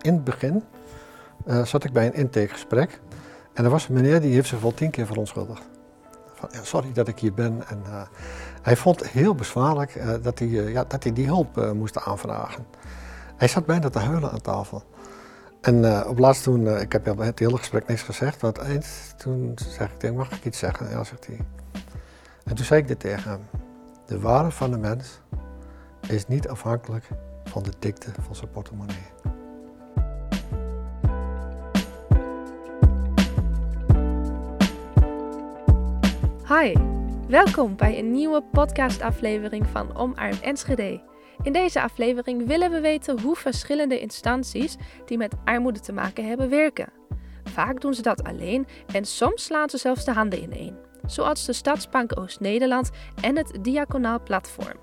in het begin uh, zat ik bij een intakegesprek. En er was een meneer die heeft zich wel tien keer verontschuldigd. Van, ja, sorry dat ik hier ben. En, uh, hij vond het heel bezwaarlijk uh, dat, hij, ja, dat hij die hulp moest aanvragen. Hij zat bijna te huilen aan tafel. En op laatst toen, ik heb het hele gesprek niks gezegd, want eens toen zeg ik, mag ik iets zeggen? Ja, zegt hij. En toen zei ik dit tegen hem. De waarde van de mens is niet afhankelijk van de dikte van zijn portemonnee. Hi, welkom bij een nieuwe podcastaflevering van Omarm Enschede. In deze aflevering willen we weten hoe verschillende instanties die met armoede te maken hebben werken. Vaak doen ze dat alleen en soms slaan ze zelfs de handen ineen, zoals de Stadsbank Oost-Nederland en het Diaconaal Platform.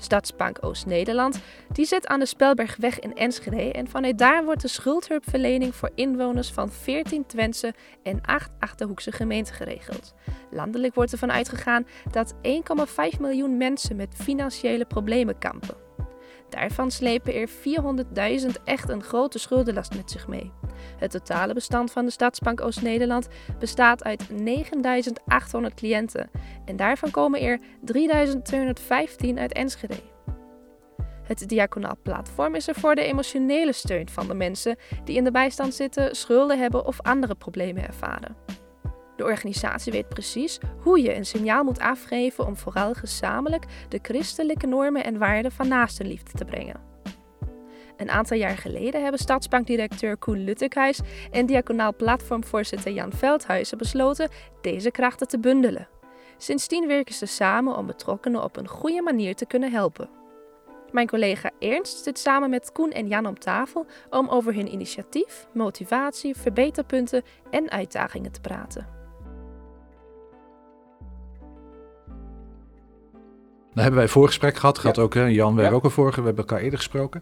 Stadsbank Oost-Nederland, die zit aan de Spelbergweg in Enschede en vanuit daar wordt de schuldhulpverlening voor inwoners van 14 Twentse en 8 Achterhoekse gemeenten geregeld. Landelijk wordt ervan uitgegaan dat 1,5 miljoen mensen met financiële problemen kampen. Daarvan slepen er 400.000 echt een grote schuldenlast met zich mee. Het totale bestand van de Stadsbank Oost-Nederland bestaat uit 9.800 cliënten en daarvan komen er 3.215 uit Enschede. Het diaconaal platform is er voor de emotionele steun van de mensen die in de bijstand zitten, schulden hebben of andere problemen ervaren. De organisatie weet precies hoe je een signaal moet afgeven om vooral gezamenlijk de christelijke normen en waarden van naastenliefde te brengen. Een aantal jaar geleden hebben stadsbankdirecteur Koen Luttekhuis en diaconaal platformvoorzitter Jan Veldhuizen besloten deze krachten te bundelen. Sindsdien werken ze samen om betrokkenen op een goede manier te kunnen helpen. Mijn collega Ernst zit samen met Koen en Jan om tafel om over hun initiatief, motivatie, verbeterpunten en uitdagingen te praten. Daar hebben wij een voorgesprek gehad. Gaat ook, hè, Jan, we hebben ook een vorige, we hebben elkaar eerder gesproken.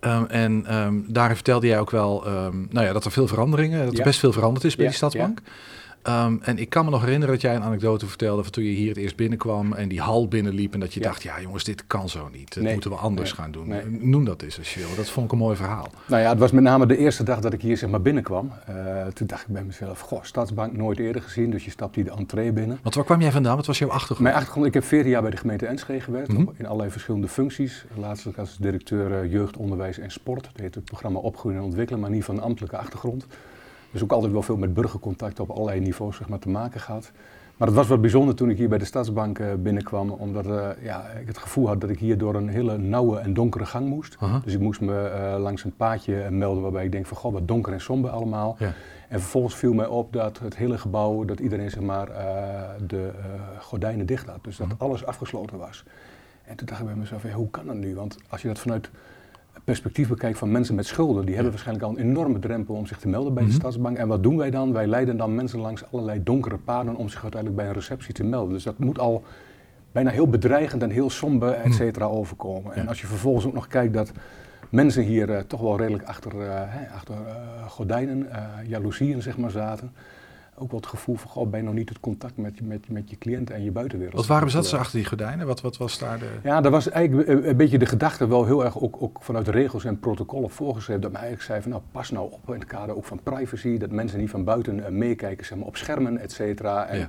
Um, en um, daar vertelde jij ook wel um, nou ja, dat er veel veranderingen, dat er best veel veranderd is bij die Stadsbank. Um, en ik kan me nog herinneren dat jij een anekdote vertelde van toen je hier het eerst binnenkwam en die hal binnenliep en dat je dacht, ja jongens, dit kan zo niet. Dat moeten we anders gaan doen. Noem dat eens als je wil. Dat vond ik een mooi verhaal. Nou ja, het was met name de eerste dag dat ik hier zeg maar binnenkwam. Uh, toen dacht ik bij mezelf, goh, Stadsbank nooit eerder gezien, dus je stapt hier de entree binnen. Want waar kwam jij vandaan? Wat was jouw achtergrond? Mijn achtergrond, ik heb 14 jaar bij de gemeente Enschede gewerkt, mm -hmm. in allerlei verschillende functies. Laatst als directeur uh, jeugd, onderwijs en sport. Dat heet het programma Opgroeien en Ontwikkelen, maar niet van ambtelijke achtergrond. Dus ook altijd wel veel met burgercontact op allerlei niveaus zeg maar, te maken gehad. Maar het was wat bijzonder toen ik hier bij de Stadsbank uh, binnenkwam, omdat uh, ja, ik het gevoel had dat ik hier door een hele nauwe en donkere gang moest. Uh -huh. Dus ik moest me uh, langs een paadje melden waarbij ik denk van goh, wat donker en somber allemaal. Ja. En vervolgens viel mij op dat het hele gebouw, dat iedereen zeg maar de gordijnen dicht had. Dus dat -huh. alles afgesloten was. En toen dacht ik bij mezelf, hoe kan dat nu? Want als je dat vanuit perspectief bekijkt van mensen met schulden, die hebben waarschijnlijk al een enorme drempel om zich te melden bij de mm -hmm. Stadsbank. En wat doen wij dan? Wij leiden dan mensen langs allerlei donkere paden om zich uiteindelijk bij een receptie te melden. Dus dat moet al bijna heel bedreigend en heel somber, et cetera, overkomen. En als je vervolgens ook nog kijkt dat mensen hier uh, toch wel redelijk achter, uh, hè, achter uh, gordijnen, jaloezieën zeg maar zaten ook wel het gevoel van, goh, ben je nog niet het contact met, met, met je cliënt en je buitenwereld. Wat waren ze achter die gordijnen? Wat, wat was daar de... Ja, dat was eigenlijk een, een beetje de gedachte wel heel erg ook, ook vanuit regels en protocollen voorgeschreven. Dat men eigenlijk zei van, nou pas nou op in het kader ook van privacy, dat mensen niet van buiten uh, meekijken zeg maar, op schermen, et cetera. En, ja.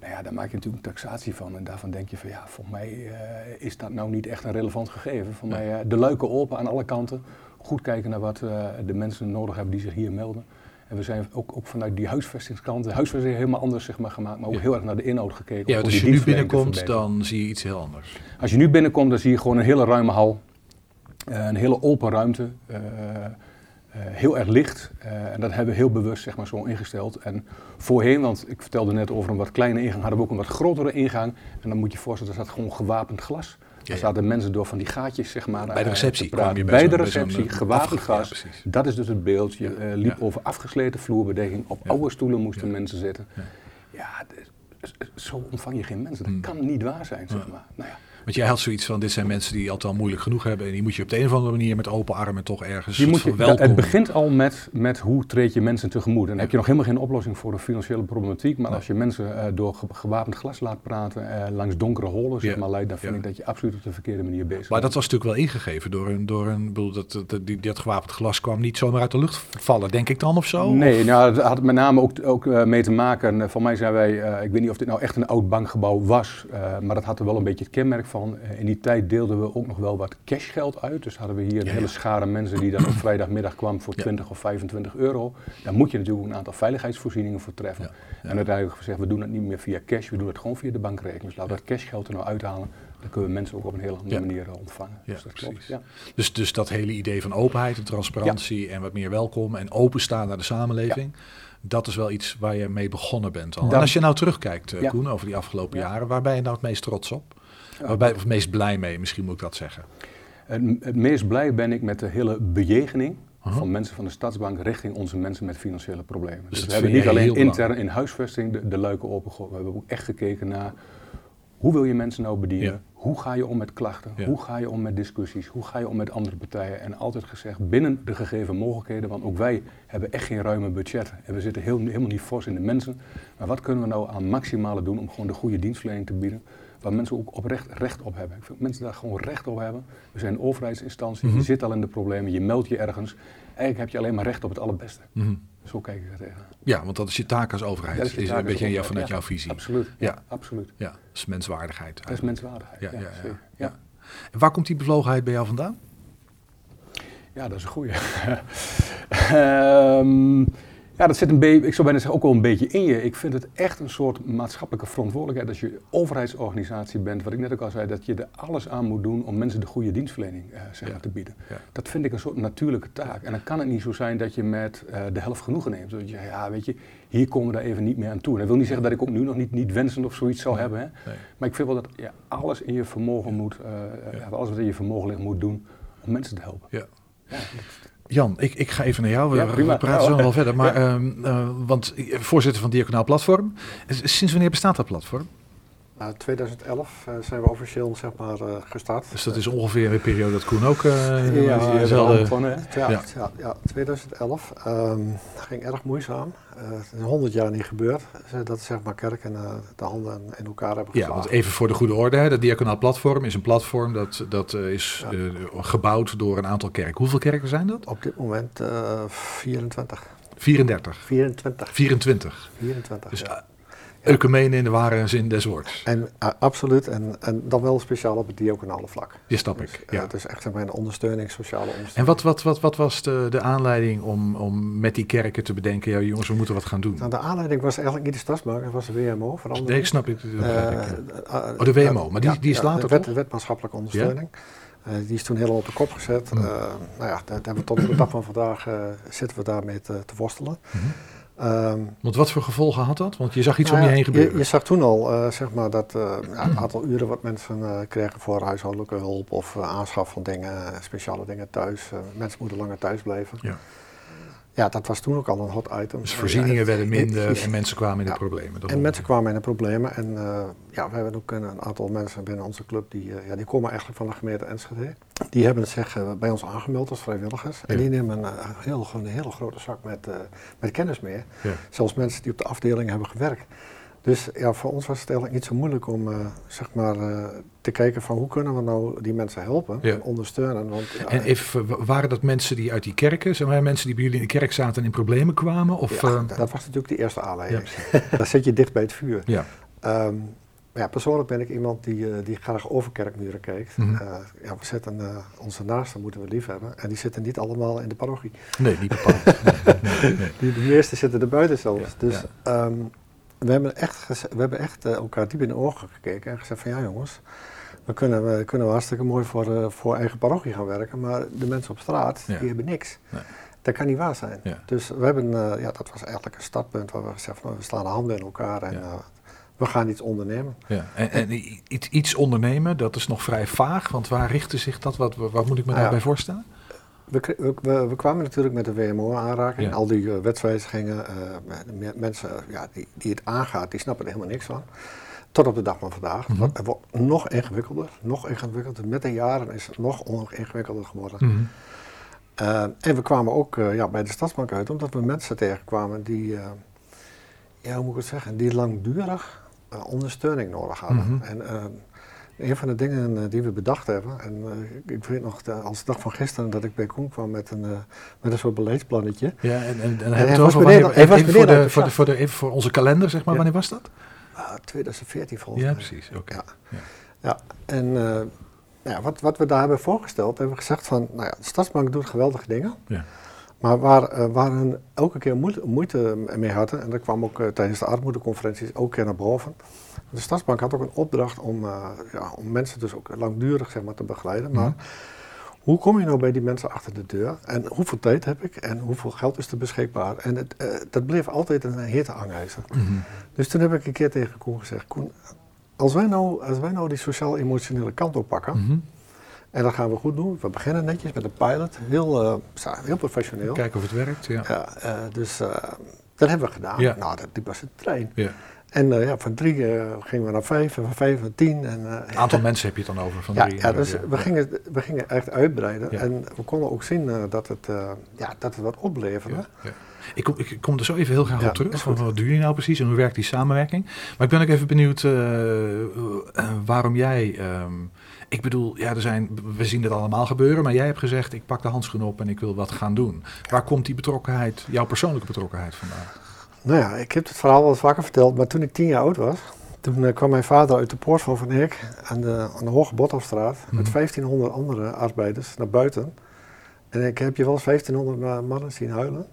Nou ja, daar maak je natuurlijk een taxatie van en daarvan denk je van, ja, volgens mij uh, is dat nou niet echt een relevant gegeven. Voor ja. mij uh, de luiken open aan alle kanten, goed kijken naar wat de mensen nodig hebben die zich hier melden. En we zijn ook, ook vanuit die huisvestingskant, de huisvesting helemaal anders zeg maar, gemaakt, maar ook ja. heel erg naar de inhoud gekeken. Ja, dus als je nu binnenkomt, dan zie je iets heel anders. Als je nu binnenkomt, dan zie je gewoon een hele ruime hal, uh, een hele open ruimte, uh, uh, heel erg licht. en dat hebben we heel bewust zeg maar, zo ingesteld. En voorheen, want ik vertelde net over een wat kleine ingang, hadden we ook een wat grotere ingang. En dan moet je je voorstellen, er staat gewoon gewapend glas. Er zaten mensen door van die gaatjes, zeg maar. Bij de receptie kwam je bij, bij de receptie, gewapend gas. Dat is dus het beeld. Je uh, liep over afgesleten vloerbedekking. Op oude stoelen moesten mensen zitten. Ja, zo ontvang je geen mensen. Dat hmm. kan niet waar zijn, zeg maar. Nou ja. Want jij had zoiets van, dit zijn mensen die het al moeilijk genoeg hebben en die moet je op de een of andere manier met open armen toch ergens die moet je, welkom. Het begint al met, met hoe treed je mensen tegemoet. En dan heb je nog helemaal geen oplossing voor de financiële problematiek, maar als je mensen uh, door gewapend glas laat praten, uh, langs donkere holen, zeg maar, leidt, dan vind ik dat je absoluut op de verkeerde manier bezig bent. Maar dat was natuurlijk wel ingegeven door een, door een bedoel, dat, dat, dat, dat gewapend glas kwam niet zomaar uit de lucht vallen, denk ik dan of zo? Nee, nou, dat had met name ook, ook uh, mee te maken, van mij zijn wij, ik weet niet of dit nou echt een oud bankgebouw was, maar dat had er wel een beetje het kenmerk van. in die tijd deelden we ook nog wel wat cashgeld uit. Dus hadden we hier een hele schare mensen die dan op vrijdagmiddag kwam voor 20 of 25 euro. Daar moet je natuurlijk een aantal veiligheidsvoorzieningen voor treffen. En uiteindelijk gezegd, we doen het niet meer via cash, we doen het gewoon via de bankrekening. Dus laten we dat cashgeld er nou uithalen. Dan kunnen we mensen ook op een hele andere manier eh, ontvangen. dus dat klopt. Ja. Dus, dus dat hele idee van openheid en transparantie en wat meer welkom en openstaan naar de samenleving dat is wel iets waar je mee begonnen bent al. en als je nou terugkijkt, uh, Koen, over die afgelopen jaren, waar ben je nou het meest trots op? Waarbij, of het meest blij mee, misschien moet ik dat zeggen. Het, het meest blij ben ik met de hele bejegening van mensen van de Stadsbank richting onze mensen met financiële problemen. Dus, dus we hebben niet alleen intern in huisvesting de, de luiken opengegooid, we hebben ook echt gekeken naar hoe wil je mensen nou bedienen? Hoe ga je om met klachten? Hoe ga je om met discussies? Hoe ga je om met andere partijen? En altijd gezegd binnen de gegeven mogelijkheden, want ook wij hebben echt geen ruime budget. En we zitten heel, helemaal niet fors in de mensen. Maar wat kunnen we nou aan maximale doen om gewoon de goede dienstverlening te bieden? Waar mensen ook oprecht recht op hebben. Ik vind mensen daar gewoon recht op hebben. We zijn een overheidsinstantie, je mhm. zit al in de problemen, je meldt je ergens. Eigenlijk heb je alleen maar recht op het allerbeste. Mm Zo kijk ik er tegen. Ja, want dat is je taak als overheid. Dat is, is een beetje jou, vanuit jouw visie. Absoluut. Ja, absoluut. Ja, dat is menswaardigheid. Dat is menswaardigheid. Ja, ja, ja, En waar komt die bevlogenheid bij jou vandaan? Ja, dat is een goede. um, Ja, dat zit een beetje, ik zou bijna zeggen, ook wel een beetje in je. Ik vind het echt een soort maatschappelijke verantwoordelijkheid als je overheidsorganisatie bent, wat ik net ook al zei, dat je er alles aan moet doen om mensen de goede dienstverlening zeg maar, te bieden. Dat vind ik een soort natuurlijke taak. En dan kan het niet zo zijn dat je met uh, de helft genoegen neemt. Dat je, ja, weet je, hier komen we daar even niet meer aan toe. En dat wil niet zeggen dat ik ook nu nog niet, niet wensend of zoiets zou hebben. Hè? Nee. Maar ik vind wel dat je alles in je vermogen moet, uh, alles wat in je vermogen ligt, moet doen om mensen te helpen. Ja. Jan, ik, ik ga even naar jou. We, we praten zo nog wel verder. Maar, ja. uh, want voorzitter van Diaconaal Platform. Sinds wanneer bestaat dat platform? Uh, 2011 uh, zijn we officieel zeg maar, uh, gestart. Dus dat is ongeveer een periode dat Koen ook uh, ja, dezelfde... Ja, ja, ja, ja, 2011 um, ging erg moeizaam. het is 100 jaar niet gebeurd. Dat zeg maar kerk en de handen in elkaar hebben geslagen. Ja, want even voor de goede orde. Hè, dat Diaconaal Platform is een platform dat, dat is ja. gebouwd door een aantal kerken. Hoeveel kerken zijn dat? Op dit moment 24. 34? 24. 24. 24, dus, Ecumene in de ware zin des woords. En, uh, absoluut, en, en dan wel speciaal op het diaconale vlak. Die snap dus, ik, ja. Uh, het is echt mijn ondersteuning, sociale ondersteuning. En wat, wat, wat, wat was de, de aanleiding om, om met die kerken te bedenken, ja jongens, we moeten wat gaan doen? Nou, de aanleiding was eigenlijk niet de Stadsbank, het was de WMO. Nee, ik snap het. Uh, oh, de WMO, maar die, die is later de wet, de wet maatschappelijke ondersteuning. Uh, die is toen helemaal op de kop gezet. Mm. Uh, nou ja, daar hebben we tot op de dag van vandaag uh, zitten we daarmee te, te worstelen. Mm -hmm. Um, Want wat voor gevolgen had dat? Want je zag iets nou om je heen gebeuren. Je, je zag toen al uh, zeg maar dat uh, ja, een aantal uren wat mensen uh, kregen voor huishoudelijke hulp of aanschaf van dingen, speciale dingen thuis. mensen moeten langer thuis blijven. Ja. Ja, dat was toen ook al een hot item. Dus voorzieningen werden minder en mensen kwamen in de problemen. Dat en mensen kwamen in de problemen. En uh, ja, we hebben ook een, aantal mensen binnen onze club, die, uh, ja, die komen eigenlijk van de gemeente Enschede. Die hebben zich uh, bij ons aangemeld als vrijwilligers. Ja. En die nemen een, heel, een hele grote zak met, met kennis mee. Ja. Zelfs mensen die op de afdeling hebben gewerkt. Dus ja, voor ons was het eigenlijk niet zo moeilijk om uh, zeg maar, uh, te kijken van hoe kunnen we nou die mensen helpen ja. en ondersteunen. Want, ja, en even, waren dat mensen die uit die kerken, zeg maar, mensen die bij jullie in de kerk zaten en in problemen kwamen? Of, ja, uh, dat was natuurlijk de eerste aanleiding. Daar zit je dicht bij het vuur. Ja. Um, ja, persoonlijk ben ik iemand die, die graag over kerkmuren kijkt. Mm -hmm. ja, we zetten onze naasten moeten we lief hebben. En die zitten niet allemaal in de parochie. Nee, niet bepaald. nee, de meeste zitten er buiten zelfs. dus um, we hebben echt, we hebben echt uh, elkaar diep in de ogen gekeken en gezegd van ja jongens, we kunnen, we kunnen hartstikke mooi voor, uh, voor eigen parochie gaan werken, maar de mensen op straat, ja. die hebben niks. Nee. Dat kan niet waar zijn. Ja. Dus we hebben, uh, ja, dat was eigenlijk een startpunt waar we gezegd van we slaan de handen in elkaar en ja. we gaan iets ondernemen. Ja. En, en, iets, iets ondernemen, dat is nog vrij vaag, want waar richtte zich dat? Wat, wat moet ik me ah, daarbij voorstellen? We, we, we, kwamen natuurlijk met de WMO aanraking. Ja. Al die uh, wetswijzigingen. Uh, mensen ja, die, die het aangaat, die snappen er helemaal niks van. tot op de dag van vandaag. Mm Het wordt nog ingewikkelder, nog ingewikkelder. Met de jaren is het nog ingewikkelder geworden. Mhm. Eh, en we kwamen ook ja, bij de Stadsbank uit, omdat we mensen tegenkwamen die, ja, hoe moet ik het zeggen, die langdurig ondersteuning nodig hadden. Mhm. En een van de dingen die we bedacht hebben, en ik weet nog als de dag van gisteren dat ik bij Koen kwam met een, met een soort beleidsplannetje. Ja, en, en, en, wanneer, even, even, voor, de, voor, de, voor, de, even voor onze kalender, zeg maar, wanneer was dat? 2014 volgens mij. Ja, precies. Oké. Ja. Ja. ja. en ja, wat, wat we daar hebben voorgesteld, hebben we gezegd van, nou ja, de Stadsbank doet geweldige dingen. Ja. Maar waar, uh, waar hun elke keer moeite, moeite, mee hadden, en dat kwam ook tijdens de armoedeconferenties ook keer naar boven. De Stadsbank had ook een opdracht om, uh, ja, om mensen dus ook langdurig zeg maar, te begeleiden. Maar mhm. hoe kom je nou bij die mensen achter de deur? En hoeveel tijd heb ik? En hoeveel geld is er beschikbaar? En het, dat bleef altijd een hete hangijzer. Mm Dus toen heb ik een keer tegen Koen gezegd, Koen, als wij nou, als wij nou die sociaal-emotionele kant oppakken, mm en dat gaan we goed doen. We beginnen netjes met een pilot, heel, uh, heel professioneel. Kijken of het werkt, ja. ja uh, dus uh, dat hebben we gedaan. Ja. Nou, dat was een trein. Ja. En ja, van drie gingen we naar vijf, en van vijf naar tien. En, Een aantal mensen heb je het dan over van ja, drie? Ja, dus we, Gingen, we gingen echt uitbreiden. En we konden ook zien dat, het, ja, dat het wat opleverde. Ik kom, ik kom er zo even heel graag op terug. Van wat doen jullie nou precies en hoe werkt die samenwerking? Maar ik ben ook even benieuwd waarom jij... Um, ik bedoel, ja, er zijn, we zien het allemaal gebeuren, maar jij hebt gezegd, ik pak de handschoen op en ik wil wat gaan doen. Waar komt die betrokkenheid, jouw persoonlijke betrokkenheid vandaan? Nou ja, ik heb het verhaal wel vaker verteld, maar toen ik tien jaar oud was, toen uh, kwam mijn vader uit de poort van Van Heek aan de, aan de Hoge Botthofstraat mm. met 1500 mhm. andere arbeiders naar buiten. En ik heb je wel eens 1500 mannen zien huilen.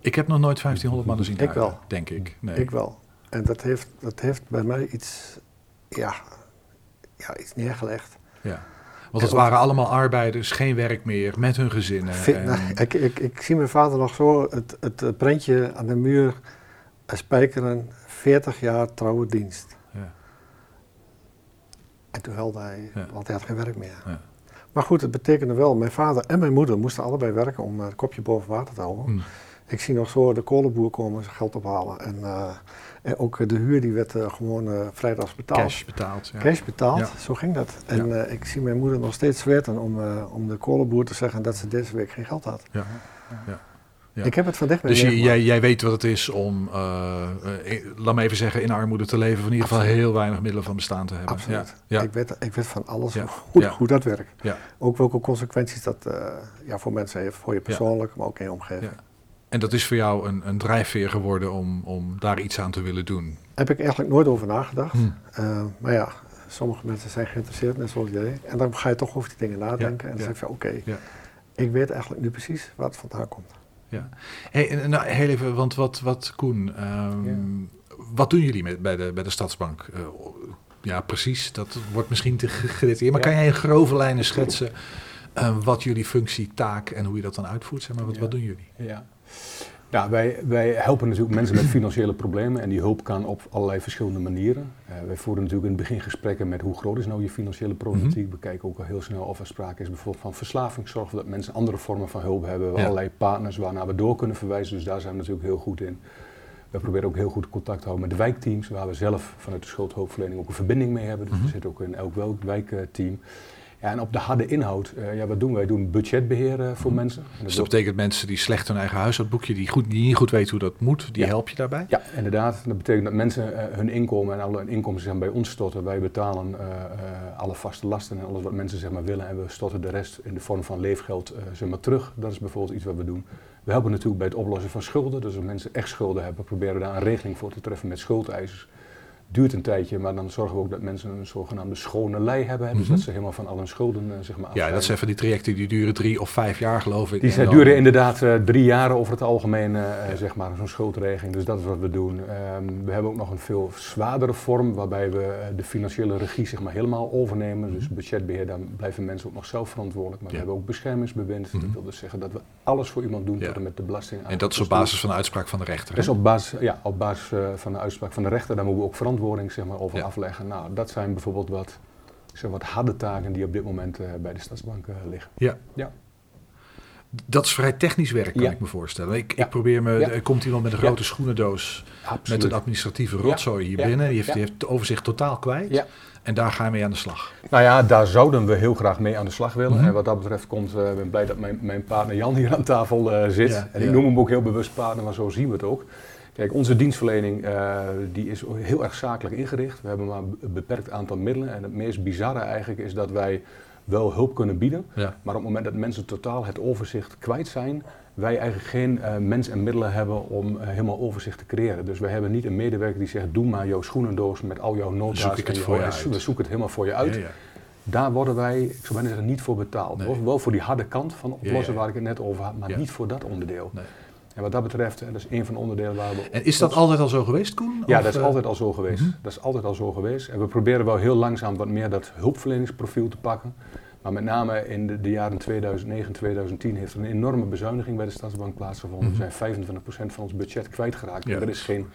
Ik heb nog nooit 1500 mannen zien ik huilen, wel. denk ik. Nee. Ik wel. En dat heeft, dat heeft bij mij iets, ja, ja, iets neergelegd. Ja. Want het waren allemaal arbeiders, geen werk meer, met hun gezinnen. Nou, ik, ik, ik, zie mijn vader nog zo, het, het, prentje aan de muur, spijkeren, 40 jaar trouwe dienst. Ja. En toen huilde hij, want hij had geen werk meer. Ja. Maar goed, het betekende wel, mijn vader en mijn moeder moesten allebei werken om het kopje boven water te houden. Hmm. Ik zie nog zo de kolenboer komen zijn geld ophalen. En, uh, en ook de huur die werd uh, gewoon uh, vrijdags betaald. Cash betaald. Ja. Cash betaald, zo ging dat. En ik zie mijn moeder nog steeds zweten om, om de kolenboer te zeggen dat ze deze week geen geld had. Ja. ja. Ja. Ik heb het van dichtbij Dus jij, jij weet wat het is om, laat me even zeggen, in armoede te leven. Of in ieder geval heel weinig middelen van bestaan te hebben. Absoluut. Ja. Ik, weet, ik weet van alles hoe, hoe, dat werkt. Ook welke consequenties dat ja, voor mensen heeft. Voor je persoonlijk, maar ook in je omgeving. En dat is voor jou een, een drijfveer geworden om, om daar iets aan te willen doen? Heb ik eigenlijk nooit over nagedacht. Hm. Uh, maar ja, sommige mensen zijn geïnteresseerd, net zoals jij. En dan ga je toch over die dingen nadenken. en dan zeg je, oké, ja. ik weet eigenlijk nu precies wat het vandaan komt. Ja. Hey, nou, heel even, want wat, wat Koen, um, wat doen jullie met, bij, de, bij de Stadsbank? Uh, ja, precies, dat wordt misschien te gedetailleerd. Maar kan jij in grove lijnen schetsen uh, wat jullie functie, taak en hoe je dat dan uitvoert? Zeg maar, wat, wat doen jullie? Ja. Ja, wij, wij helpen natuurlijk mensen met financiële problemen en die hulp kan op allerlei verschillende manieren. Uh, wij voeren natuurlijk in het begin gesprekken met hoe groot is nou je financiële problematiek. Mm We kijken ook al heel snel of er sprake is bijvoorbeeld van verslaving. Zorgen dat mensen andere vormen van hulp hebben. Ja. Allerlei partners waarnaar we door kunnen verwijzen, dus daar zijn we natuurlijk heel goed in. We proberen ook heel goed contact te houden met de wijkteams, waar we zelf vanuit de schuldhulpverlening ook een verbinding mee hebben. Dus mm we zitten ook in elk wijkteam. Ja, en op de harde inhoud, uh, ja, wat doen wij? We doen budgetbeheer uh, voor mhm. mensen. dus dat betekent mensen die slecht hun eigen huishoudboekje, die, goed, die niet goed weten hoe dat moet, die help je daarbij? Ja, inderdaad. Dat betekent dat mensen uh, hun inkomen en alle inkomsten zijn bij ons storten. Wij betalen alle vaste lasten en alles wat mensen zeg maar, willen. En we storten de rest in de vorm van leefgeld zeg maar, terug. Dat is bijvoorbeeld iets wat we doen. We helpen natuurlijk bij het oplossen van schulden. Dus als mensen echt schulden hebben, proberen we daar een regeling voor te treffen met schuldeisers duurt een tijdje, maar dan zorgen we ook dat mensen een zogenaamde schone lei hebben. Dus mhm. dat ze helemaal van al hun schulden uh, zeg maar Ja, dat zijn van die trajecten die duren drie of vijf jaar geloof ik. Die zijn, duren inderdaad uh, drie jaar over het algemeen, uh, zeg maar, zo'n schuldregeling. Dus dat is wat we doen. Um, we hebben ook nog een veel zwaardere vorm waarbij we de financiële regie zeg maar helemaal overnemen. Dus budgetbeheer, dan blijven mensen ook nog zelf verantwoordelijk. Maar we hebben ook beschermingsbewind. Dat mhm. wil dus zeggen dat we alles voor iemand doen tot en met de belasting. En dat is op basis van de uitspraak van de rechter? Dat is op basis, ja, op basis van de uitspraak van de rechter. Daar moeten we ook verantwoordelijk verantwoording zeg maar, over afleggen. Nou, dat zijn bijvoorbeeld wat, zeg, wat harde taken die op dit moment uh, bij de stadsbank uh, liggen. Ja. ja. Dat is vrij technisch werk, kan Ja. ik me voorstellen. Ik, Ja. ik probeer me, Ja. er komt iemand met een Ja. grote schoenendoos Absoluut. met een administratieve rotzooi hier Ja. binnen. Die heeft, Ja. die heeft het overzicht totaal kwijt. Ja. En daar gaan we mee aan de slag. Nou ja, daar zouden we heel graag mee aan de slag willen. Mhm. En wat dat betreft komt, eh, ik ben blij dat mijn, mijn partner Jan hier aan tafel eh, zit. Ja, en ik ja. noem hem ook heel bewust partner, maar zo zien we het ook. Kijk, onze dienstverlening eh, die is heel erg zakelijk ingericht. We hebben maar een beperkt aantal middelen. En het meest bizarre eigenlijk is dat wij wel hulp kunnen bieden. Ja. Maar op het moment dat mensen totaal het overzicht kwijt zijn, wij eigenlijk geen eh mens en middelen hebben om eh, helemaal overzicht te creëren. Dus we hebben niet een medewerker die zegt, doe maar jouw schoenendoos met al jouw nota's. Zoek ik het en voor je uit. We zoeken het helemaal voor je uit. Ja, ja. Daar worden wij, ik zou bijna zeggen, niet voor betaald. Nee. Wel- voor die harde kant van oplossen waar ik het net over had, maar niet voor dat onderdeel. Nee. En wat dat betreft, eh, dat is een van de onderdelen waar we... En is dat altijd al zo geweest, Koen? Ja, Of, dat is eh, altijd al zo geweest. mhm. Dat is altijd al zo geweest. En we proberen wel heel langzaam wat meer dat hulpverleningsprofiel te pakken. Maar met name in de, de jaren 2009, 2010 heeft er een enorme bezuiniging bij de Stadsbank plaatsgevonden. Mhm. We zijn 25% van ons budget kwijtgeraakt. Ja. En er is geen